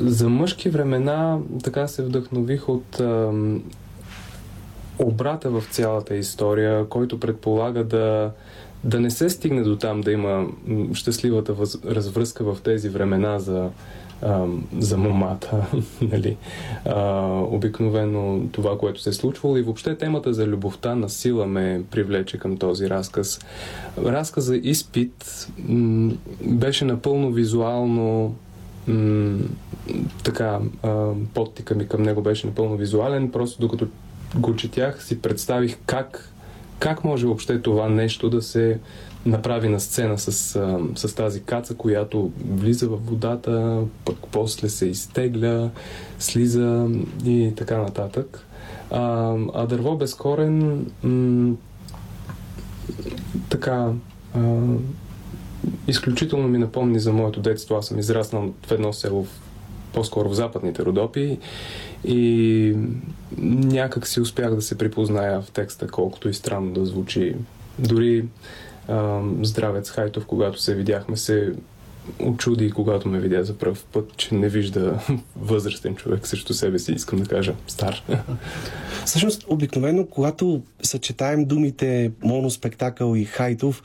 S7: За мъжки времена така се вдъхнових от ам, обрата в цялата история, който предполага да, да не се стигне до там да има щастливата въз, развръзка в тези времена за, за момата. <laughs> нали? а, обикновено това, което се е случвало и въобще темата за любовта на сила ме привлече към този разказ. Разказа Изпит м, беше напълно визуално м- така, а, подтика ми към него беше напълно визуален, просто докато го четях си представих как, как може въобще това нещо да се направи на сцена с, с тази каца, която влиза в водата, пък после се изтегля, слиза и така нататък. А, а дърво без корен м- така а, изключително ми напомни за моето детство. Аз съм израснал в едно село, в, по-скоро в западните Родопи и някак си успях да се припозная в текста, колкото и странно да звучи. Дори здравец Хайтов, когато се видяхме, се очуди, когато ме видя за първ път, че не вижда <laughs> възрастен човек срещу себе си, искам да кажа стар. <laughs>
S2: Всъщност, обикновено, когато съчетаем думите моноспектакъл и Хайтов,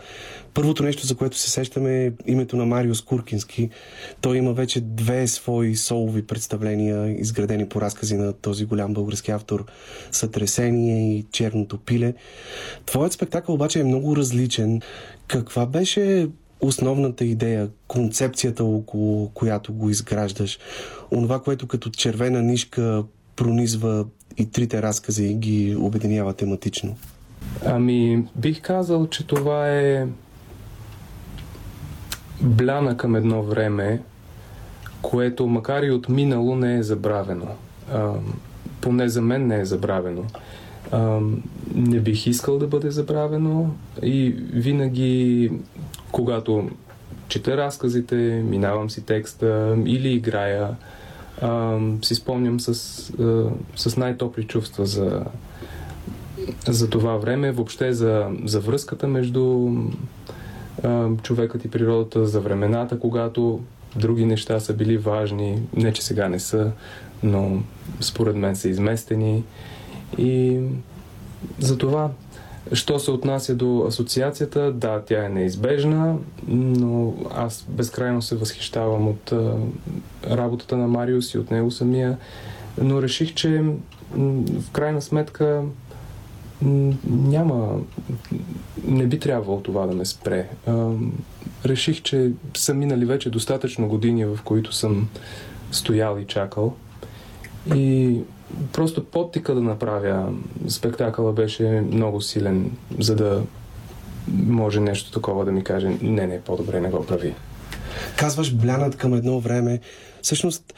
S2: първото нещо, за което се сещаме е името на Мариус Куркински. Той има вече две свои солови представления, изградени по разкази на този голям български автор Сътресение и Черното пиле. Твоят спектакъл обаче е много различен. Каква беше основната идея, концепцията, около която го изграждаш? Онова, което като червена нишка пронизва и трите разказа и ги обединява тематично?
S7: Ами, бих казал, че това е бляна към едно време, което макар и от минало не е забравено. А, поне за мен не е забравено. А, не бих искал да бъде забравено и винаги, когато чета разказите, минавам си текста или играя, а, си спомням с, а, с най-топли чувства за, за това време, въобще за, за връзката между а, човекът и природата, за времената, когато други неща са били важни, не че сега не са, но според мен са изместени. И за това, що се отнася до асоциацията, да, тя е неизбежна, но аз безкрайно се възхищавам от работата на Мариус и от него самия, но реших, че в крайна сметка няма. Не би трябвало това да ме спре. Реших, че са минали вече достатъчно години, в които съм стоял и чакал. И просто подтика да направя спектакъла беше много силен, за да може нещо такова да ми каже, не, не, по-добре не го прави.
S2: Казваш блянат към едно време. Всъщност,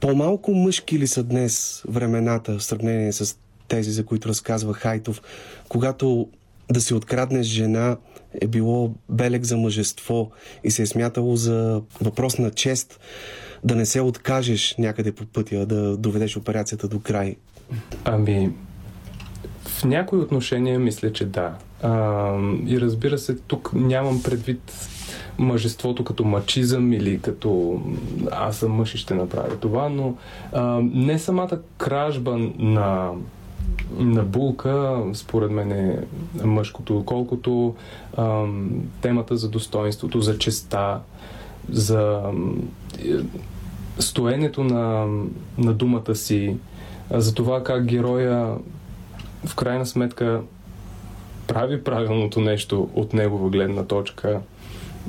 S2: по-малко мъжки ли са днес времената в сравнение с тези, за които разказва Хайтов, когато да си откраднеш жена е било белег за мъжество и се е смятало за въпрос на чест да не се откажеш някъде по пътя, да доведеш операцията до край.
S7: Ами, в някои отношения мисля, че да. А, и разбира се, тук нямам предвид мъжеството като мачизъм или като аз съм мъж и ще направя това, но а, не самата кражба на на булка, според мен е мъжкото, колкото ам, темата за достоинството, за честа, за е, стоенето на, на думата си, за това как героя в крайна сметка прави правилното нещо от негова гледна точка.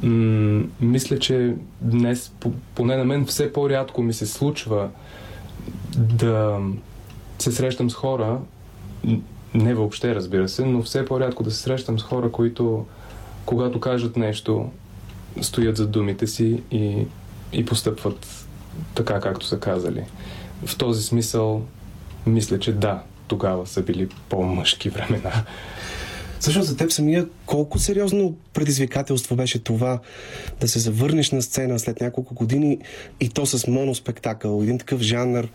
S7: М- мисля, че днес, по- поне на мен, все по-рядко ми се случва да се срещам с хора, не въобще, разбира се, но все по-рядко да се срещам с хора, които, когато кажат нещо, стоят за думите си и, и постъпват така, както са казали. В този смисъл, мисля, че да, тогава са били по-мъжки времена.
S2: Също за теб самия, колко сериозно предизвикателство беше това да се завърнеш на сцена след няколко години и то с моноспектакъл, един такъв жанр,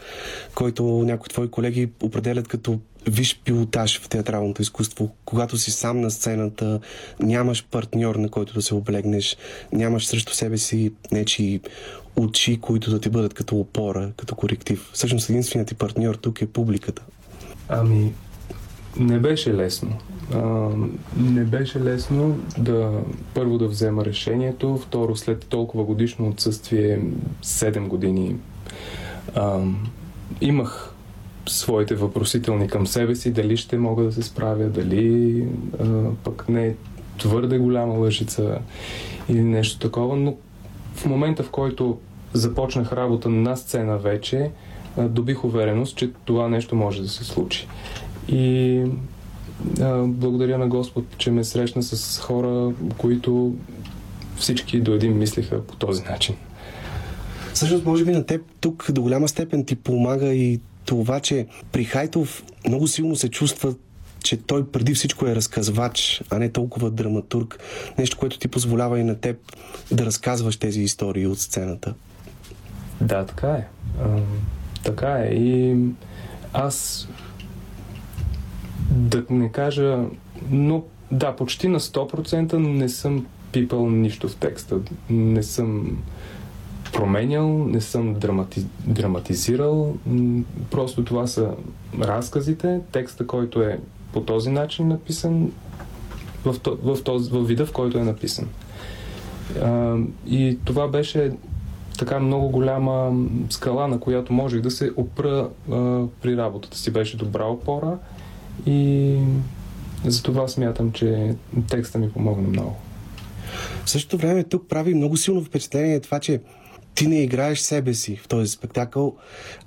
S2: който някои твои колеги определят като виж пилотаж в театралното изкуство, когато си сам на сцената, нямаш партньор, на който да се облегнеш, нямаш срещу себе си нечи очи, които да ти бъдат като опора, като коректив. Всъщност единственият ти партньор тук е публиката.
S7: Ами, не беше лесно. Не беше лесно да първо да взема решението, второ след толкова годишно отсъствие, 7 години, а, имах своите въпросителни към себе си, дали ще мога да се справя, дали а, пък не е твърде голяма лъжица или нещо такова, но в момента, в който започнах работа на сцена вече, добих увереност, че това нещо може да се случи. И благодаря на Господ, че ме срещна с хора, които всички до един мислиха по този начин.
S2: Всъщност, може би на теб тук до голяма степен ти помага и това, че при Хайтов много силно се чувства че той преди всичко е разказвач, а не толкова драматург. Нещо, което ти позволява и на теб да разказваш тези истории от сцената.
S7: Да, така е. А, така е. И аз да не кажа, но да, почти на 100% не съм пипал нищо в текста. Не съм променял, не съм драмати... драматизирал. Просто това са разказите, текста, който е по този начин написан, в, в, този, в вида, в който е написан. А, и това беше така много голяма скала, на която можех да се опра а, при работата си. Беше добра опора и затова смятам, че текста ми помогна много.
S2: В същото време тук прави много силно впечатление това, че ти не играеш себе си в този спектакъл,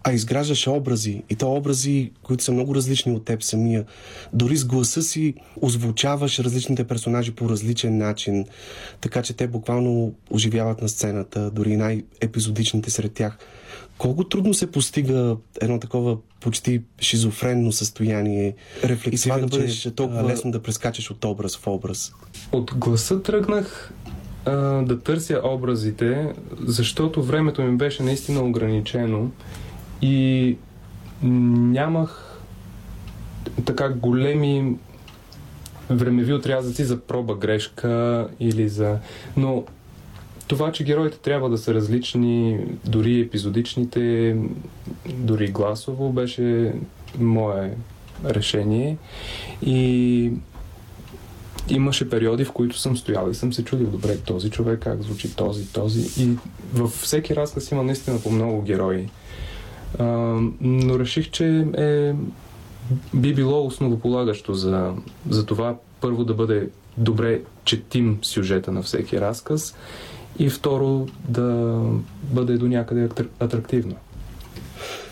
S2: а изграждаш образи. И то образи, които са много различни от теб самия. Дори с гласа си озвучаваш различните персонажи по различен начин, така че те буквално оживяват на сцената, дори най-епизодичните сред тях. Колко трудно се постига едно такова почти шизофренно състояние и това да бъдеш толкова лесно да прескачаш от образ в образ?
S7: От гласа тръгнах а, да търся образите, защото времето ми беше наистина ограничено и нямах така големи времеви отрязъци за проба грешка или за... Но това, че героите трябва да са различни, дори епизодичните, дори гласово, беше мое решение. И имаше периоди, в които съм стоял и съм се чудил, добре, този човек как звучи, този, този. И във всеки разказ има наистина по много герои. А, но реших, че е, би било основополагащо за, за това първо да бъде добре четим сюжета на всеки разказ и второ да бъде до някъде атрактивно.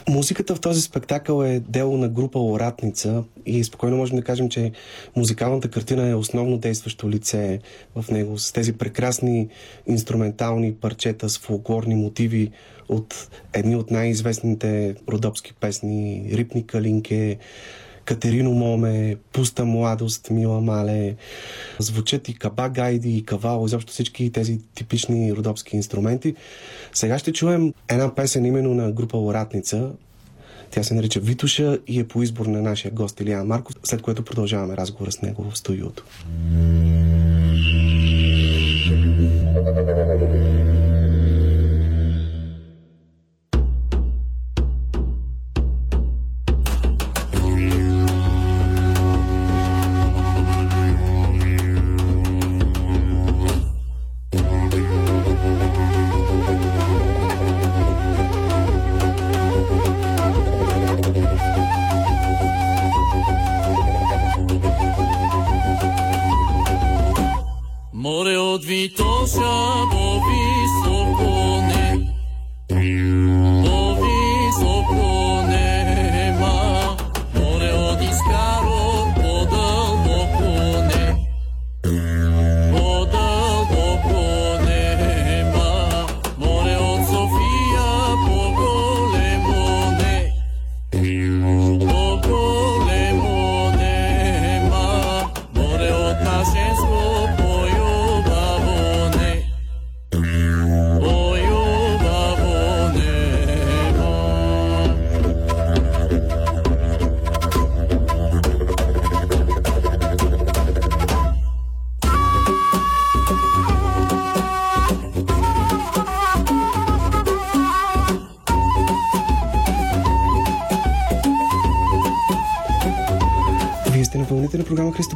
S2: Музиката в този спектакъл е дело на група Оратница и спокойно можем да кажем, че музикалната картина е основно действащо лице в него с тези прекрасни инструментални парчета с фолклорни мотиви от едни от най-известните родопски песни Рипни Калинке, Катерино Моме, Пуста младост, Мила Мале. Звучат и каба гайди, и кавал, изобщо всички тези типични родопски инструменти. Сега ще чуем една песен именно на група Оратница. Тя се нарича Витуша и е по избор на нашия гост Илиан Марков, след което продължаваме разговора с него в студиото.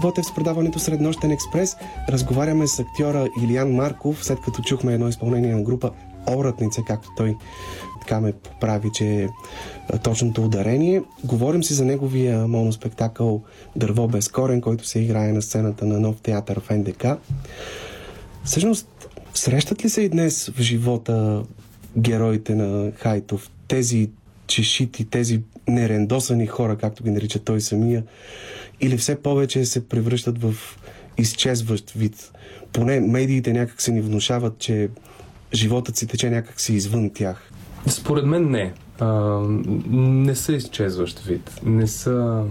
S2: Ботев с предаването Среднощен експрес. Разговаряме с актьора Илиян Марков, след като чухме едно изпълнение на група Обратница, както той така ме поправи, че е точното ударение. Говорим си за неговия моноспектакъл Дърво без корен, който се играе на сцената на нов театър в НДК. Всъщност, срещат ли се и днес в живота героите на Хайтов, тези чешити, тези нерендосани хора, както ги нарича той самия, или все повече се превръщат в изчезващ вид. Поне медиите някак се ни внушават, че животът си тече някак си извън тях.
S7: Според мен не. А, не са изчезващ вид. Не са...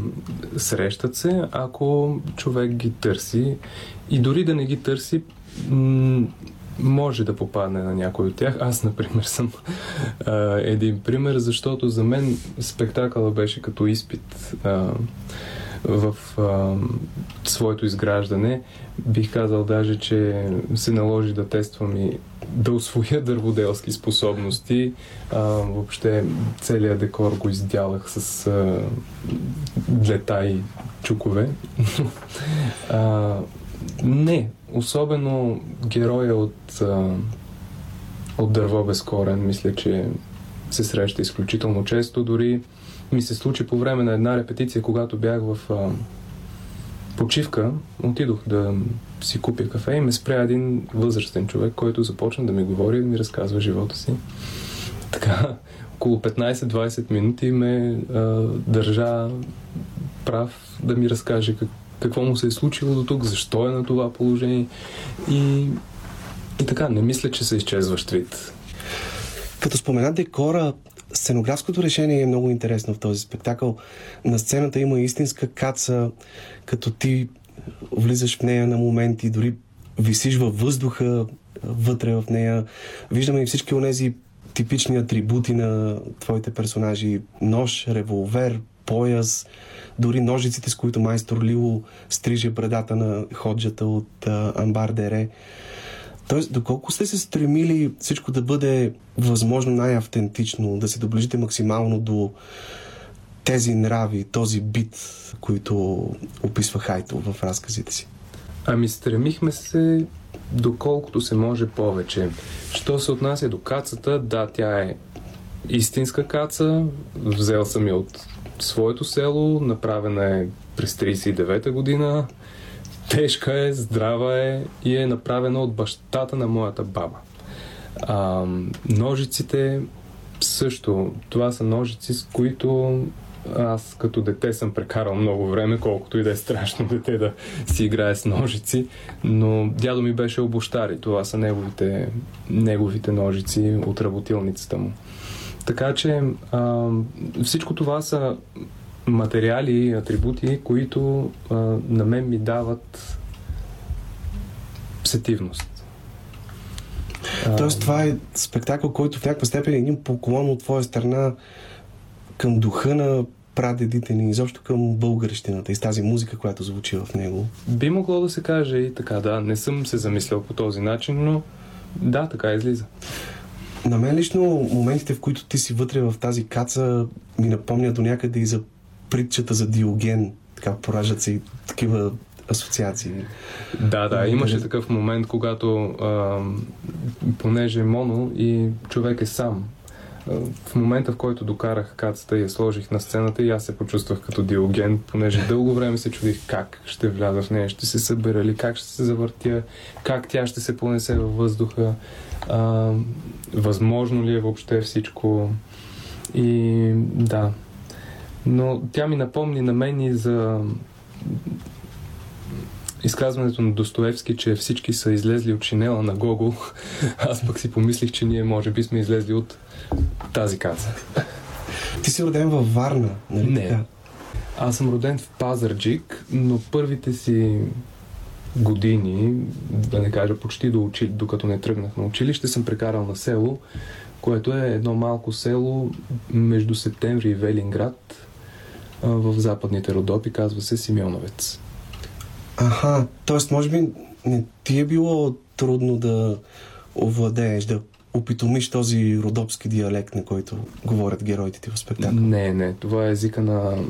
S7: Срещат се, ако човек ги търси. И дори да не ги търси, може да попадне на някой от тях. Аз, например, <laughs> съм а, един пример, защото за мен спектакъла беше като изпит а, в а, своето изграждане. Бих казал даже, че се наложи да тествам и да освоя дърводелски способности. А, въобще целият декор го издялах с а, лета и чукове. <laughs> а, не, особено героя от, а, от Дърво без корен, мисля, че се среща изключително често. Дори ми се случи по време на една репетиция, когато бях в а, почивка, отидох да си купя кафе и ме спря един възрастен човек, който започна да ми говори и да ми разказва живота си. Така, около 15-20 минути ме а, държа прав да ми разкаже как, какво му се е случило до тук, защо е на това положение. И, и така, не мисля, че се изчезващ вид.
S2: Като спомена декора, сценографското решение е много интересно в този спектакъл. На сцената има истинска каца, като ти влизаш в нея на моменти, дори висиш във въздуха вътре в нея. Виждаме и всички от тези типични атрибути на твоите персонажи. Нож, револвер, пояс, дори ножиците, с които майстор Лило стриже брадата на ходжата от Амбар Дере. Тоест, доколко сте се стремили всичко да бъде възможно най-автентично, да се доближите максимално до тези нрави, този бит, които описва Хайто в разказите си?
S7: Ами стремихме се доколкото се може повече. Що се отнася до кацата, да, тя е истинска каца. Взел съм я от своето село, направена е през 39-та година. Тежка е, здрава е и е направена от бащата на моята баба. А, ножиците също. Това са ножици, с които аз като дете съм прекарал много време, колкото и да е страшно дете да си играе с ножици, но дядо ми беше обощар и това са неговите, неговите ножици от работилницата му. Така че а, всичко това са материали, атрибути, които а, на мен ми дават сетивност.
S2: Тоест, това е спектакъл, който в някаква степен е един поклон от твоя страна към духа на прадедите ни, изобщо към българщината и с тази музика, която звучи в него.
S7: Би могло да се каже и така, да. Не съм се замислял по този начин, но да, така излиза.
S2: На мен лично моментите, в които ти си вътре в тази каца, ми напомня до някъде и за притчата за Диоген. Така поражат се и такива асоциации.
S7: Да, да, имаше такъв момент, когато а, понеже е моно и човек е сам. А, В момента, в който докарах кацата и я сложих на сцената, и аз се почувствах като диоген, понеже дълго време се чудих как ще вляза в нея, ще се събера ли, как ще се завъртя, как тя ще се понесе във въздуха, а, възможно ли е въобще всичко. И да. Но тя ми напомни на мен и за изказването на Достоевски, че всички са излезли от шинела на Гогол, <laughs> аз пък си помислих, че ние може би сме излезли от тази каца.
S2: Ти си роден във Варна, нали
S7: Не.
S2: така?
S7: Аз съм роден в Пазарджик, но първите си години, да не кажа почти до учи... докато не тръгнах на училище, съм прекарал на село, което е едно малко село между Септември и Велинград а, в западните Родопи, казва се Симеоновец.
S2: Аха, т.е. може би не ти е било трудно да овладееш, да опитомиш този родопски диалект, на който говорят героите ти в спектакъл.
S7: Не, не, това е езика на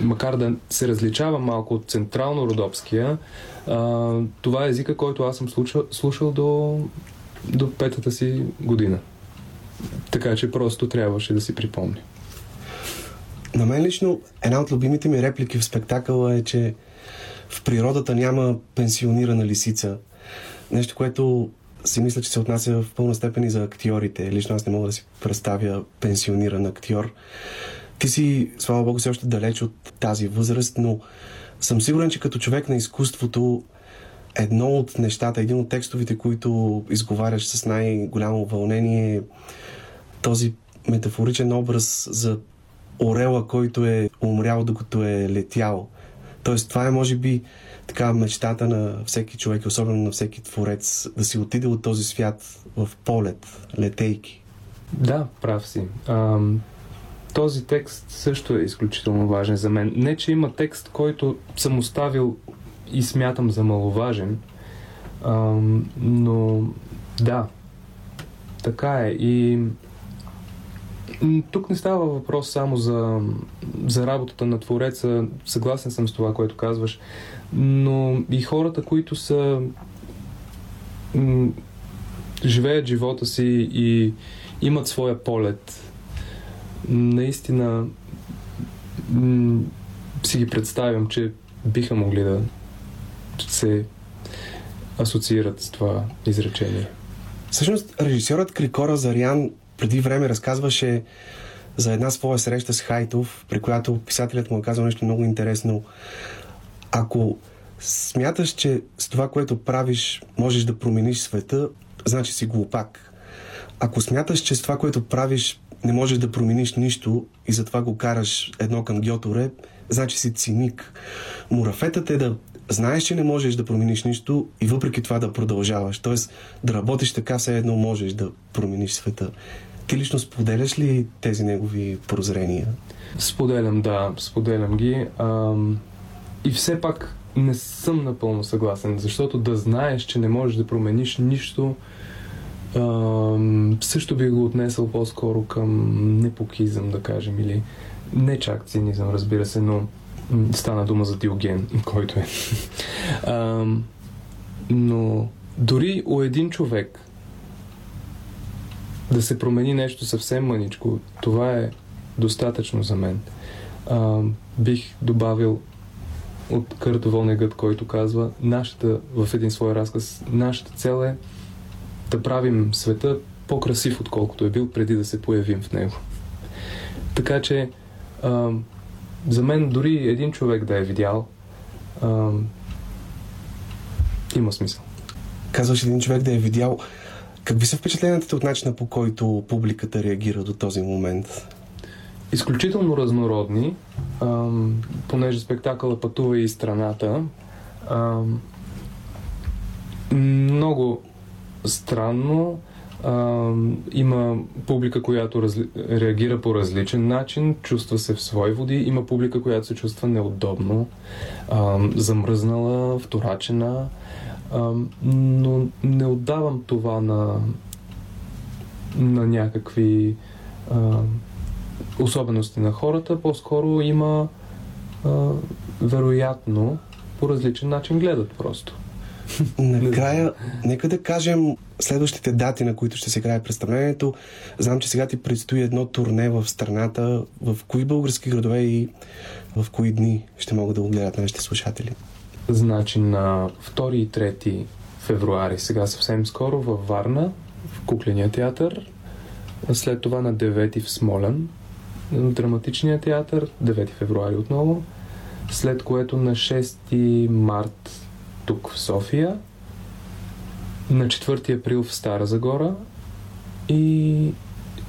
S7: макар да се различава малко от централно-родопския, а, това е езика, който аз съм слушал, слушал до, до петата си година. Така че просто трябваше да си припомня.
S2: На мен лично една от любимите ми реплики в спектакъла е, че в природата няма пенсионирана лисица. Нещо, което си мисля, че се отнася в пълна степен и за актьорите. Лично аз не мога да си представя пенсиониран актьор. Ти си, слава богу, си още далеч от тази възраст, но съм сигурен, че като човек на изкуството, едно от нещата, един от текстовите, които изговаряш с най-голямо вълнение е този метафоричен образ за орела, който е умрял докато е летял. Тоест, това е, може би, така мечтата на всеки човек, особено на всеки творец, да си отиде от този свят в полет, летейки.
S7: Да, прав си. Ам, този текст също е изключително важен за мен. Не, че има текст, който съм оставил и смятам за маловажен, ам, но да, така е. И тук не става въпрос само за, за работата на Твореца. Съгласен съм с това, което казваш. Но и хората, които са живеят живота си и имат своя полет, наистина м, си ги представям, че биха могли да се асоциират с това изречение.
S2: Всъщност, режисьорът Крикора Зарян преди време разказваше за една своя среща с Хайтов, при която писателят му е казал нещо много интересно. Ако смяташ, че с това, което правиш, можеш да промениш света, значи си глупак. Ако смяташ, че с това, което правиш, не можеш да промениш нищо и затова го караш едно към Гьоторе, значи си циник. Мурафетът е да знаеш, че не можеш да промениш нищо и въпреки това да продължаваш. Тоест да работиш така, все едно можеш да промениш света. Ти лично споделяш ли тези негови прозрения?
S7: Споделям, да, споделям ги. Ам, и все пак не съм напълно съгласен, защото да знаеш, че не можеш да промениш нищо, също би го отнесъл по-скоро към непокизъм, да кажем, или не чак цинизъм, разбира се, но стана дума за Диоген, който е. <laughs> Ам, но дори у един човек да се промени нещо съвсем мъничко, това е достатъчно за мен. А, бих добавил от Кърт Вонегът, който казва, нашата, в един свой разказ, нашата цел е да правим света по-красив, отколкото е бил преди да се появим в него. Така че, а, за мен дори един човек да е видял, а, има смисъл.
S2: Казваш един човек да е видял. Какви са впечатленията от начина по който публиката реагира до този момент?
S7: изключително разнородни, ам, понеже спектакъла пътува и страната. Ам, много странно. Ам, има публика, която разли... реагира по различен начин, чувства се в свои води. Има публика, която се чувства неудобно, ам, замръзнала, вторачена. Ам, но не отдавам това на, на някакви ам, особености на хората, по-скоро има а, вероятно по различен начин гледат просто.
S2: Накрая, нека да кажем следващите дати, на които ще се играе представлението. Знам, че сега ти предстои едно турне в страната. В кои български градове и в кои дни ще могат да го гледат нашите слушатели?
S7: Значи на 2 и 3 февруари, сега съвсем скоро, във Варна, в Кукления театър. След това на 9 в Смолен, на драматичния театър, 9 февруари отново. След което на 6 март тук в София, на 4 април в Стара Загора и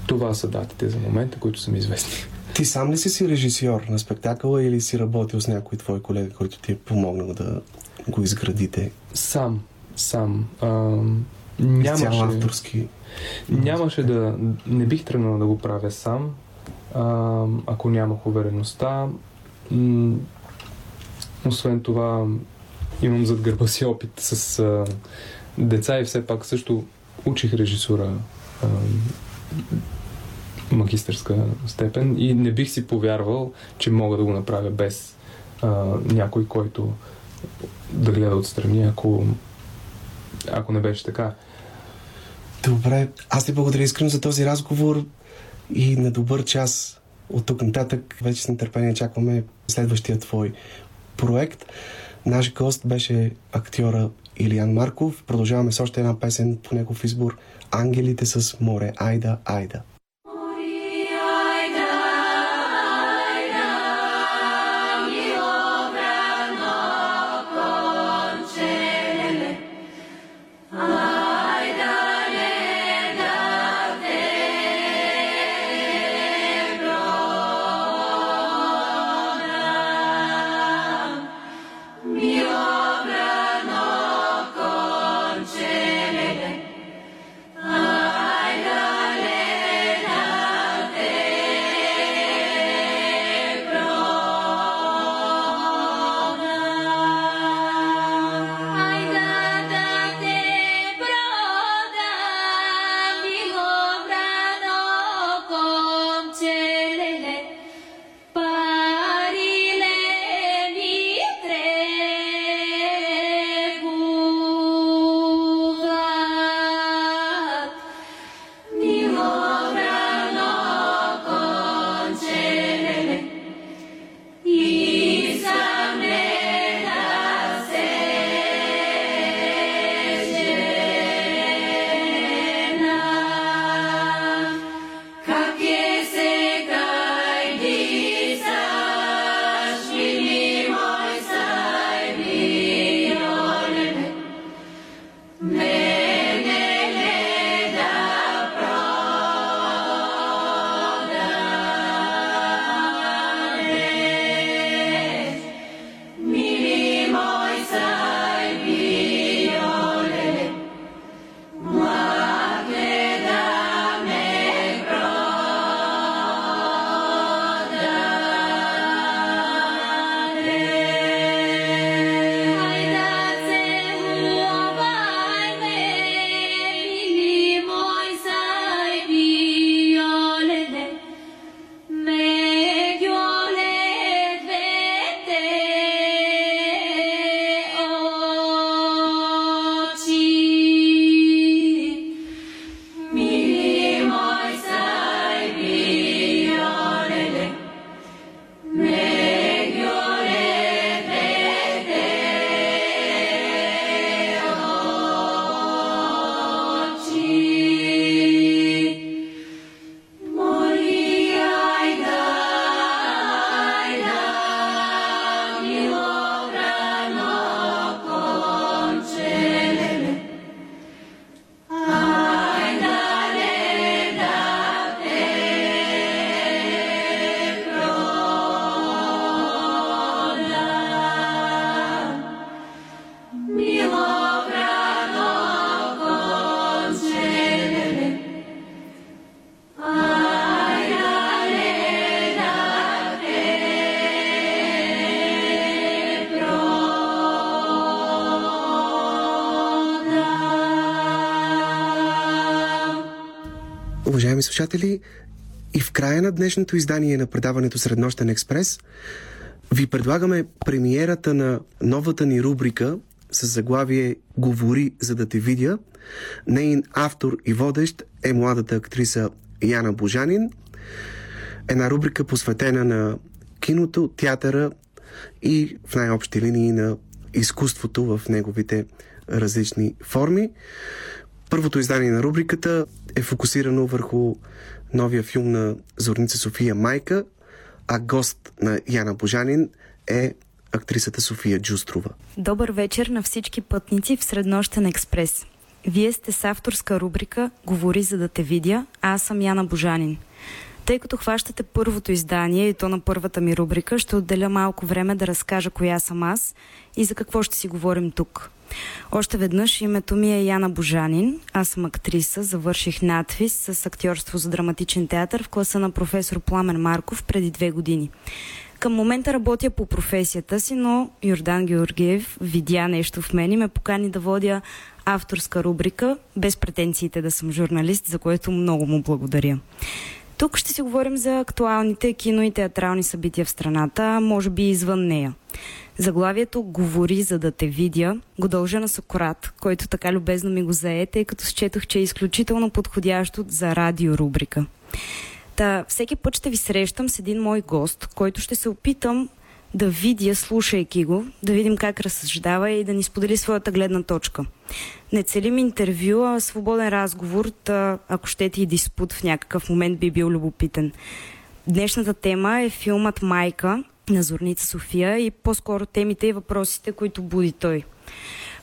S7: това са датите за момента, които са ми известни.
S2: Ти сам ли си си режисьор на спектакъла или си работил с някой твой колега, който ти е помогнал да го изградите?
S7: Сам, сам. Ам, нямаше,
S2: авторски.
S7: нямаше да... Не бих тръгнал да го правя сам, ам, ако нямах увереността. Освен това, имам зад гърба си опит с а, деца и все пак също учих режисура. Ам, магистърска степен и не бих си повярвал, че мога да го направя без а, някой, който да гледа отстрани, ако, ако не беше така.
S2: Добре, аз ти благодаря искрено за този разговор и на добър час от тук нататък. Вече с нетърпение чакваме следващия твой проект. Наш гост беше актьора Илиан Марков. Продължаваме с още една песен по негов избор Ангелите с море. Айда, айда. Слушатели, и в края на днешното издание на предаването Среднощен експрес ви предлагаме премиерата на новата ни рубрика с заглавие Говори, за да те видя. Нейн автор и водещ е младата актриса Яна Божанин. Една рубрика посветена на киното, театъра и в най-общи линии на изкуството в неговите различни форми. Първото издание на рубриката е фокусирано върху новия филм на Зорница София Майка, а гост на Яна Божанин е актрисата София Джустрова.
S8: Добър вечер на всички пътници в Среднощен експрес. Вие сте с авторска рубрика Говори за да те видя, а аз съм Яна Божанин. Тъй като хващате първото издание и то на първата ми рубрика, ще отделя малко време да разкажа коя съм аз и за какво ще си говорим тук. Още веднъж името ми е Яна Божанин. Аз съм актриса, завърших надвис с актьорство за драматичен театър в класа на професор Пламен Марков преди две години. Към момента работя по професията си, но Йордан Георгиев видя нещо в мен и ме покани да водя авторска рубрика, без претенциите да съм журналист, за което много му благодаря. Тук ще си говорим за актуалните кино и театрални събития в страната, може би извън нея. Заглавието «Говори, за да те видя» го дължа на Сократ, който така любезно ми го зае, тъй като счетох, че е изключително подходящо за радиорубрика. Та, всеки път ще ви срещам с един мой гост, който ще се опитам да видя, слушайки го, да видим как разсъждава и да ни сподели своята гледна точка. Не целим интервю, а свободен разговор, та, ако щете и диспут в някакъв момент би бил любопитен. Днешната тема е филмът Майка на Зорница София и по-скоро темите и въпросите, които буди той.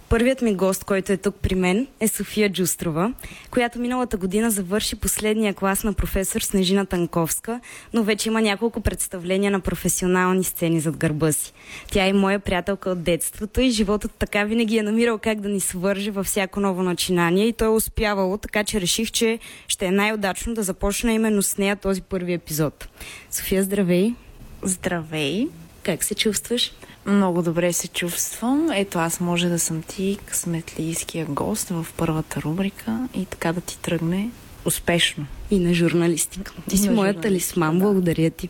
S8: Първият ми гост, който е тук при мен, е София Джустрова, която миналата година завърши последния клас на професор Снежина Танковска, но вече има няколко представления на професионални сцени зад гърба си. Тя е моя приятелка от детството и животът така винаги е намирал как да ни свърже във всяко ново начинание и той е успявало, така че реших, че ще е най-удачно да започна именно с нея този първи епизод. София, здравей!
S4: Здравей!
S8: Как се чувстваш?
S4: Много добре се чувствам. Ето аз може да съм ти късметлийския гост в първата рубрика и така да ти тръгне успешно.
S8: И на журналистика. Ти си моя талисман,
S4: да.
S8: благодаря ти.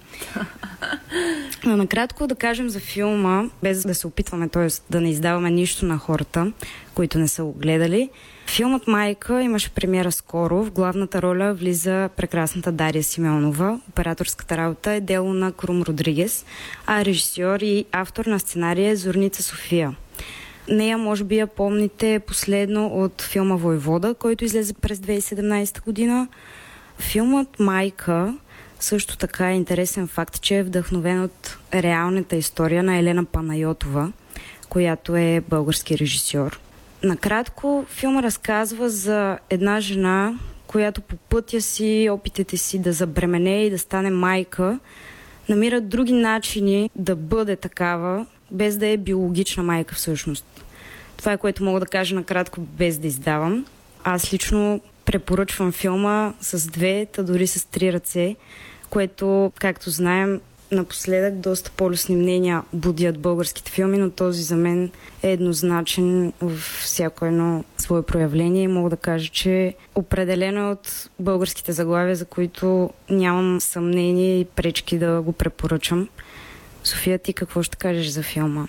S8: <laughs> Но накратко да кажем за филма, без да се опитваме, т.е. да не издаваме нищо на хората, които не са го гледали. Филмът Майка имаше премиера скоро. В главната роля влиза прекрасната Дария Симеонова. Операторската работа е дело на Крум Родригес, а режисьор и автор на сценария е Зорница София. Нея може би я помните последно от филма Войвода, който излезе през 2017 година. Филмът Майка също така е интересен факт, че е вдъхновен от реалната история на Елена Панайотова, която е български режисьор. Накратко, филма разказва за една жена, която по пътя си, опитите си да забремене и да стане майка, намира други начини да бъде такава, без да е биологична майка всъщност. Това е което мога да кажа накратко, без да издавам. Аз лично препоръчвам филма с две, та дори с три ръце, което, както знаем, напоследък доста полюсни мнения будят българските филми, но този за мен е еднозначен в всяко едно свое проявление и мога да кажа, че определено е от българските заглавия, за които нямам съмнение и пречки да го препоръчам. София, ти какво ще кажеш за филма?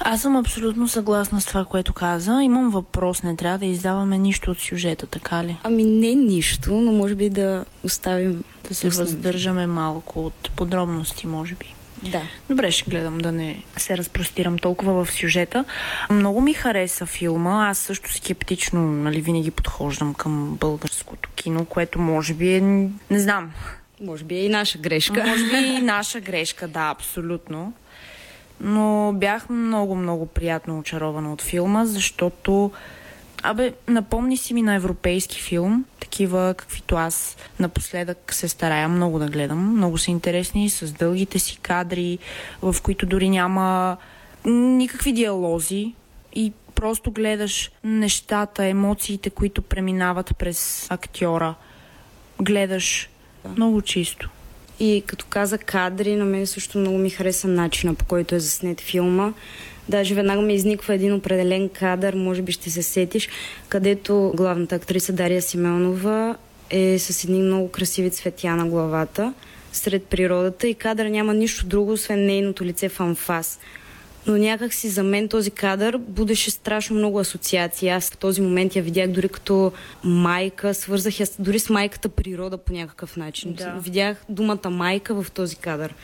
S4: Аз съм абсолютно съгласна с това, което каза. Имам въпрос, не трябва да издаваме нищо от сюжета, така ли?
S8: Ами не нищо, но може би да оставим
S4: Да се
S8: Пуснем.
S4: въздържаме малко от подробности, може би.
S8: Да.
S4: Добре, ще гледам да не се разпростирам толкова в сюжета. Много ми хареса филма. Аз също скептично, нали, винаги подхождам към българското кино, което може би е, не знам,
S8: Може би е и наша грешка.
S4: може би и <laughs> наша грешка, да, абсолютно. Но бях много, много приятно очарована от филма, защото Абе, напомни си ми на европейски филм, такива каквито аз напоследък се старая много да гледам. Много са интересни, с дългите си кадри, в които дори няма никакви диалози и просто гледаш нещата, емоциите, които преминават през актьора. Гледаш много чисто.
S8: И като каза кадри, на мен също много ми хареса начина по който е заснет филма. Даже веднага ми изниква един определен кадър, може би ще се сетиш, където главната актриса Дария Симеонова е с едни много красиви цветя на главата сред природата и кадър няма нищо друго, освен нейното лице в анфас. Но някак си за мен този кадър будеше страшно много асоциации. Аз в този момент я видях дори като майка, свързах я дори с майката природа по някакъв начин.
S4: Да.
S8: Видях думата майка в този кадър.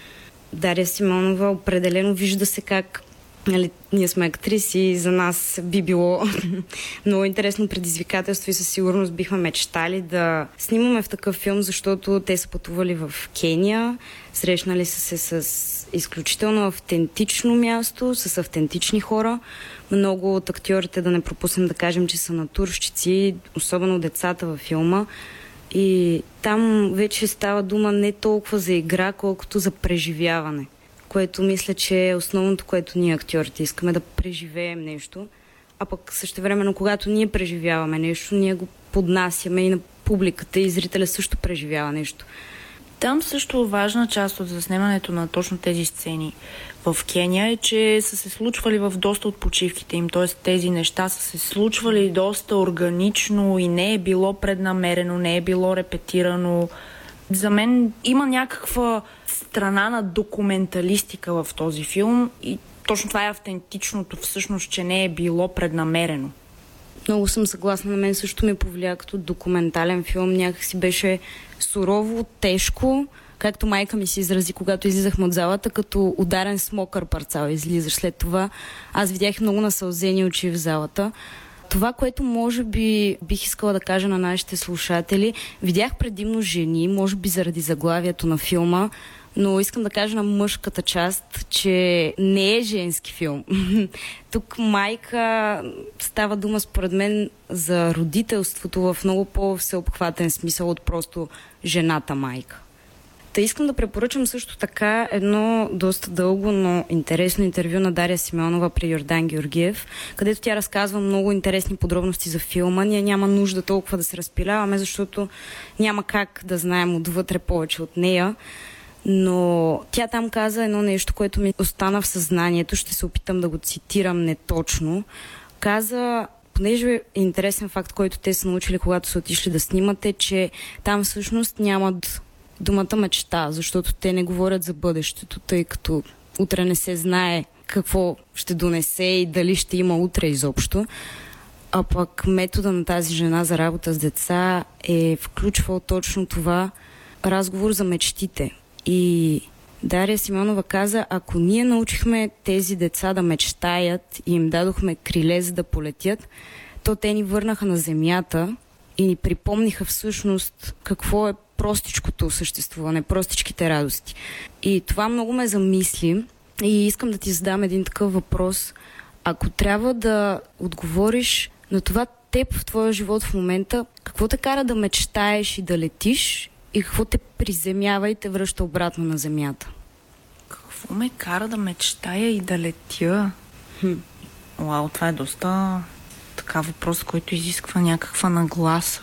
S8: Дария Симонова определено вижда се как Нали, ние сме актриси и за нас би било <laughs> много интересно предизвикателство и със сигурност бихме мечтали да снимаме в такъв филм, защото те са пътували в Кения, срещнали са се с изключително автентично място, с автентични хора. Много от актьорите, да не пропуснем да кажем, че са натурщици, особено децата във филма. И там вече става дума не толкова за игра, колкото за преживяване което мисля, че е основното, което ние актьорите искаме да преживеем нещо. А пък също времено, когато ние преживяваме нещо, ние го поднасяме и на публиката и зрителя също преживява нещо.
S4: Там също важна част от заснемането на точно тези сцени в Кения е, че са се случвали в доста от почивките им, т.е. тези неща са се случвали доста органично и не е било преднамерено, не е било репетирано. За мен има някаква страна на документалистика в този филм и точно това е автентичното всъщност, че не е било преднамерено.
S8: Много съм съгласна. На мен също ми повлия като документален филм. Някакси беше сурово, тежко, както майка ми се изрази, когато излизахме от залата, като ударен смокър парцал излизаш. След това аз видях много насълзени очи в залата. Това, което може би бих искала да кажа на нашите слушатели, видях предимно жени, може би заради заглавието на филма, но искам да кажа на мъжката част, че не е женски филм. <laughs> Тук майка става дума според мен за родителството в много по-всеобхватен смисъл от просто жената майка. Та искам да препоръчам също така едно доста дълго, но интересно интервю на Дария Симеонова при Йордан Георгиев, където тя разказва много интересни подробности за филма. Ние няма нужда толкова да се разпиляваме, защото няма как да знаем отвътре повече от нея. Но тя там каза едно нещо, което ми остана в съзнанието. Ще се опитам да го цитирам неточно. Каза, понеже е интересен факт, който те са научили, когато са отишли да снимате, че там всъщност нямат думата мечта, защото те не говорят за бъдещето, тъй като утре не се знае какво ще донесе и дали ще има утре изобщо. А пък метода на тази жена за работа с деца е включвал точно това разговор за мечтите. И Дария Симонова каза, ако ние научихме тези деца да мечтаят и им дадохме криле за да полетят, то те ни върнаха на земята и ни припомниха всъщност какво е простичкото съществуване, простичките радости. И това много ме замисли и искам да ти задам един такъв въпрос. Ако трябва да отговориш на това теб в твоя живот в момента, какво те кара да мечтаеш и да летиш и какво те приземява и те връща обратно на земята?
S4: Какво ме кара да мечтая и да летя? Хм. Вау, това е доста така въпрос, който изисква някаква нагласа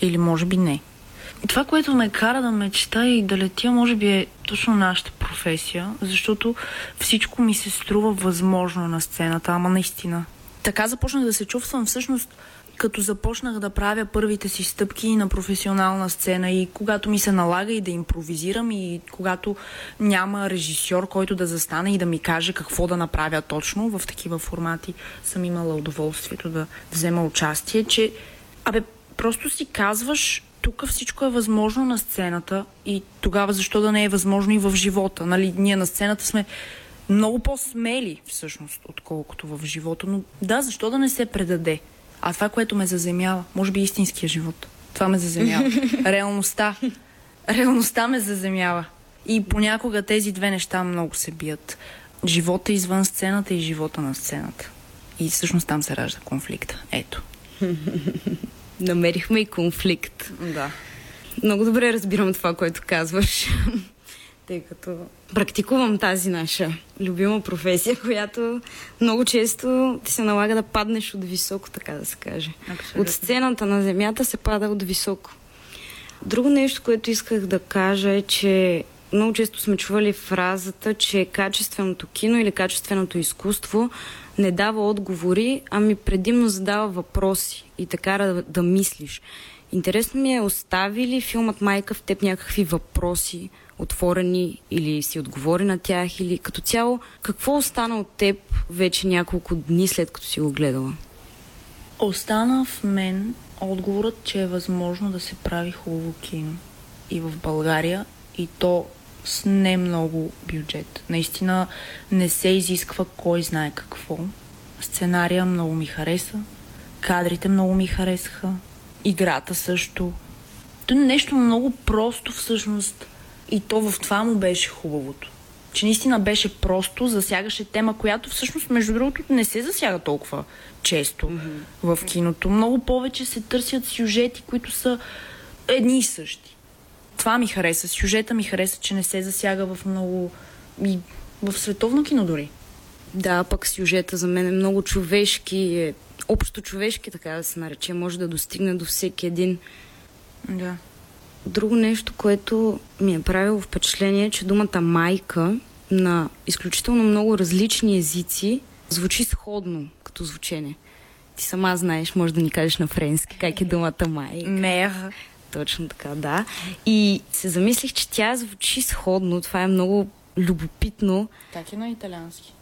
S4: или може би не. Това, което ме кара да мечта и да летя, може би е точно нашата професия, защото всичко ми се струва възможно на сцената, ама наистина. Така започнах да се чувствам всъщност като започнах да правя първите си стъпки на професионална сцена и когато ми се налага и да импровизирам и когато няма режисьор, който да застане и да ми каже какво да направя точно, в такива формати съм имала удоволствието да взема участие, че абе, просто си казваш тук всичко е възможно на сцената и тогава защо да не е възможно и в живота? Нали, ние на сцената сме много по-смели всъщност, отколкото в живота. Но да, защо да не се предаде? А това, което ме заземява, може би истинския живот. Това ме заземява. <laughs> Реалността. Реалността ме заземява. И понякога тези две неща много се бият. Живота извън сцената и живота на сцената. И всъщност там се ражда конфликта. Ето. <laughs>
S8: Намерихме и конфликт.
S4: Да.
S8: Много добре разбирам това, което казваш. <laughs> Тъй като практикувам тази наша любима професия, <laughs> която много често ти се налага да паднеш от високо, така да се каже. Абсолютно. От сцената на земята се пада от високо. Друго нещо, което исках да кажа е, че много често сме чували фразата, че качественото кино или качественото изкуство не дава отговори, ами предимно задава въпроси и така да, да мислиш. Интересно ми е, остави ли филмът Майка в теб някакви въпроси, отворени или си отговори на тях, или като цяло, какво остана от теб вече няколко дни след като си го гледала?
S4: Остана в мен отговорът, че е възможно да се прави хубаво кино и в България, и то с не много бюджет. Наистина не се изисква кой знае какво. Сценария много ми хареса, кадрите много ми харесаха, играта също. То е нещо много просто всъщност и то в това му беше хубавото. Че наистина беше просто, засягаше тема, която всъщност, между другото, не се засяга толкова често mm-hmm. в киното. Много повече се търсят сюжети, които са едни и същи. Това ми хареса. Сюжета ми хареса, че не се засяга в много... и в световно кино дори.
S8: Да, пък сюжета за мен е много човешки, е общо човешки, така да се нарече. Може да достигне до всеки един.
S4: Да.
S8: Друго нещо, което ми е правило впечатление, е, че думата майка на изключително много различни езици звучи сходно като звучене. Ти сама знаеш, може да ни кажеш на френски как е думата май.
S4: Мер.
S8: Точно така, да. И се замислих, че тя звучи сходно. Това е много любопитно.
S4: Как е на италиански?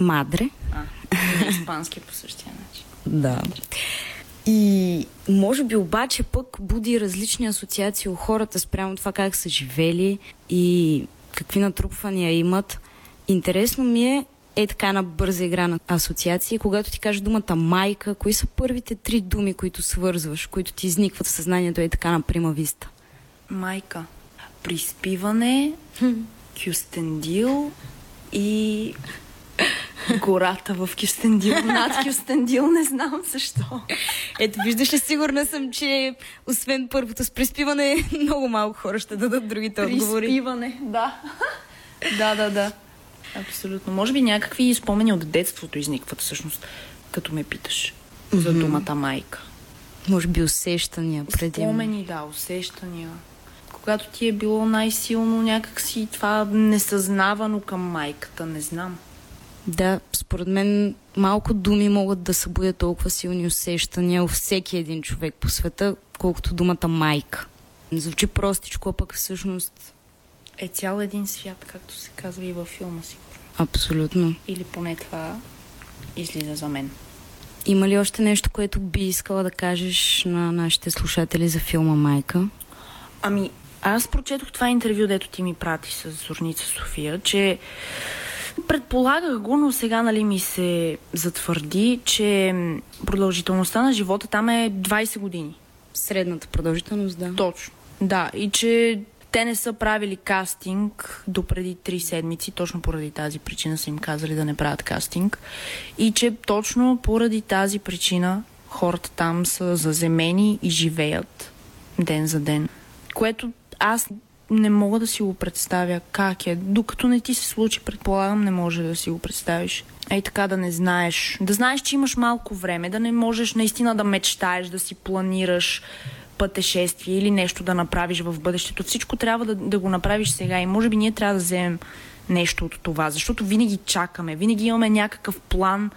S8: Мадре.
S4: А, на испански по същия начин.
S8: Да. И може би обаче пък буди различни асоциации у хората спрямо това как са живели и какви натрупвания имат. Интересно ми е е така на бърза игра на асоциации. Когато ти кажеш думата майка, кои са първите три думи, които свързваш, които ти изникват в съзнанието е така на прима виста?
S4: Майка. Приспиване, Кюстендил и гората в Кюстендил. Над Кюстендил, не знам защо.
S8: Ето, виждаш ли, сигурна съм, че освен първото с приспиване, много малко хора ще дадат другите отговори.
S4: Приспиване, да. да, да, да. Абсолютно. Може би някакви спомени от детството изникват всъщност, като ме питаш за думата майка.
S8: Може би усещания преди.
S4: Спомени, да, усещания. Когато ти е било най-силно някакси това несъзнавано към майката, не знам.
S8: Да, според мен малко думи могат да събудят толкова силни усещания у всеки един човек по света, колкото думата майка. Звучи простичко, а пък всъщност
S4: Е цял един свят, както се казва и във филма си.
S8: абсолютно.
S4: Или поне това излиза за мен.
S8: Има ли още нещо, което би искала да кажеш на нашите слушатели за филма Майка?
S4: Ами, аз прочетох това интервю, дето ти ми прати с Зорница София, че предполагах го, но сега нали ми се затвърди, че продължителността на живота там е 20 години.
S8: Средната продължителност, да.
S4: Точно. Да, и че те не са правили кастинг до преди три седмици, точно поради тази причина са им казали да не правят кастинг. И че точно поради тази причина хората там са заземени и живеят ден за ден. Което аз не мога да си го представя как е. Докато не ти се случи, предполагам, не може да си го представиш. Ей така да не знаеш. Да знаеш, че имаш малко време, да не можеш наистина да мечтаеш, да си планираш пътешествие или нещо да направиш в бъдещето. Всичко трябва да, да го направиш сега и може би ние трябва да вземем нещо от това, защото винаги чакаме, винаги имаме някакъв план,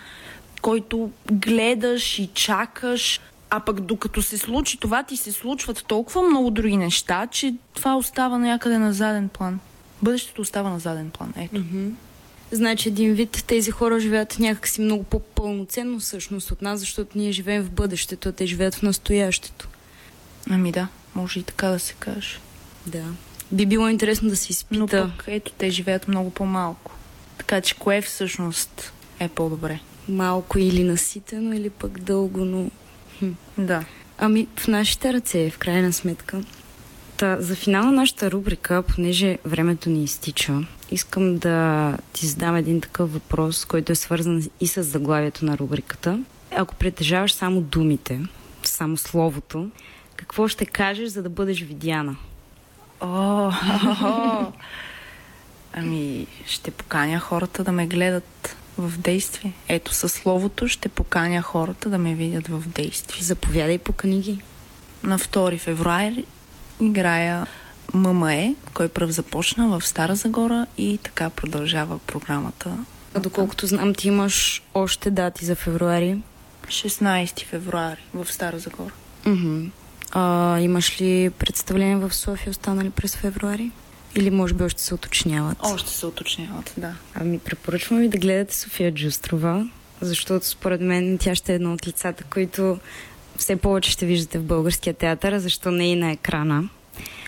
S4: който гледаш и чакаш, а пък докато се случи това, ти се случват толкова много други неща, че това остава някъде на заден план. Бъдещето остава на заден план. Ето.
S8: Значи един вид тези хора живеят някакси много по-пълноценно всъщност от нас, защото ние живеем в бъдещето, а те живеят в настоящето.
S4: Ами да, може и така да се каже.
S8: Да. Би било интересно да се
S4: Но
S8: изпита
S4: пък ето, те живеят много по-малко. Така че кое всъщност е по-добре?
S8: малко или наситено, или пък дълго, но...
S4: Да.
S8: Ами, в нашите ръце, в крайна сметка. Та, за финал на нашата рубрика, понеже времето ни изтича, искам да ти задам един такъв въпрос, който е свързан и с заглавието на рубриката. Ако притежаваш само думите, само словото, какво ще кажеш, за да бъдеш видяна?
S4: О, <laughs> ами, ще поканя хората да ме гледат в действие. Ето, със словото ще поканя хората да ме видят в действие.
S8: Заповядай по книги.
S4: На 2 февруари играя ММЕ, кой пръв започна в Стара Загора и така продължава програмата.
S8: А доколкото знам, ти имаш още дати за февруари.
S4: 16 февруари в Стара Загора.
S8: Мгм. А, имаш ли представление в София останали през февруари? Или може би още се уточняват?
S4: Още се уточняват, да.
S8: Ами препоръчвам ви да гледате София Джустрова, защото според мен тя ще е едно от лицата, които все повече ще виждате в българския театър, а защо не и на екрана.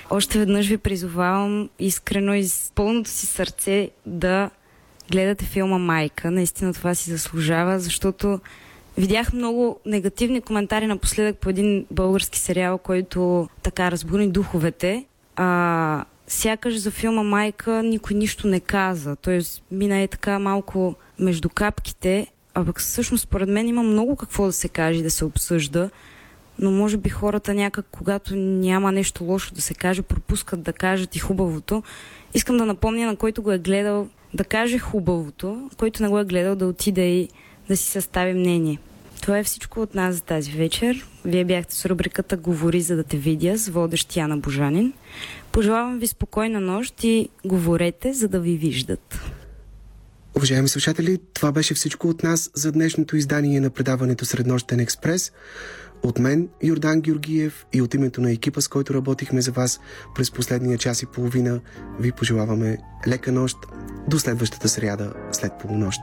S8: Още веднъж ви призовавам искрено и с пълното си сърце да гледате филма Майка. Наистина това си заслужава, защото видях много негативни коментари напоследък по един български сериал, който така разбуни духовете. А, сякаш за филма Майка никой нищо не каза. Тоест мина е така малко между капките, а пък всъщност според мен има много какво да се каже и да се обсъжда, но може би хората някак, когато няма нещо лошо да се каже, пропускат да кажат и хубавото. Искам да напомня на който го е гледал да каже хубавото, който не го е гледал да отиде и да си състави мнение. Това е всичко от нас за тази вечер. Вие бяхте с рубриката Говори за да те видя с водещ Яна Божанин. Пожелавам ви спокойна нощ и говорете, за да ви виждат.
S2: Уважаеми слушатели, това беше всичко от нас за днешното издание на предаването Среднощен експрес. От мен, Йордан Георгиев и от името на екипа, с който работихме за вас през последния час и половина, ви пожелаваме лека нощ до следващата сряда след полунощ.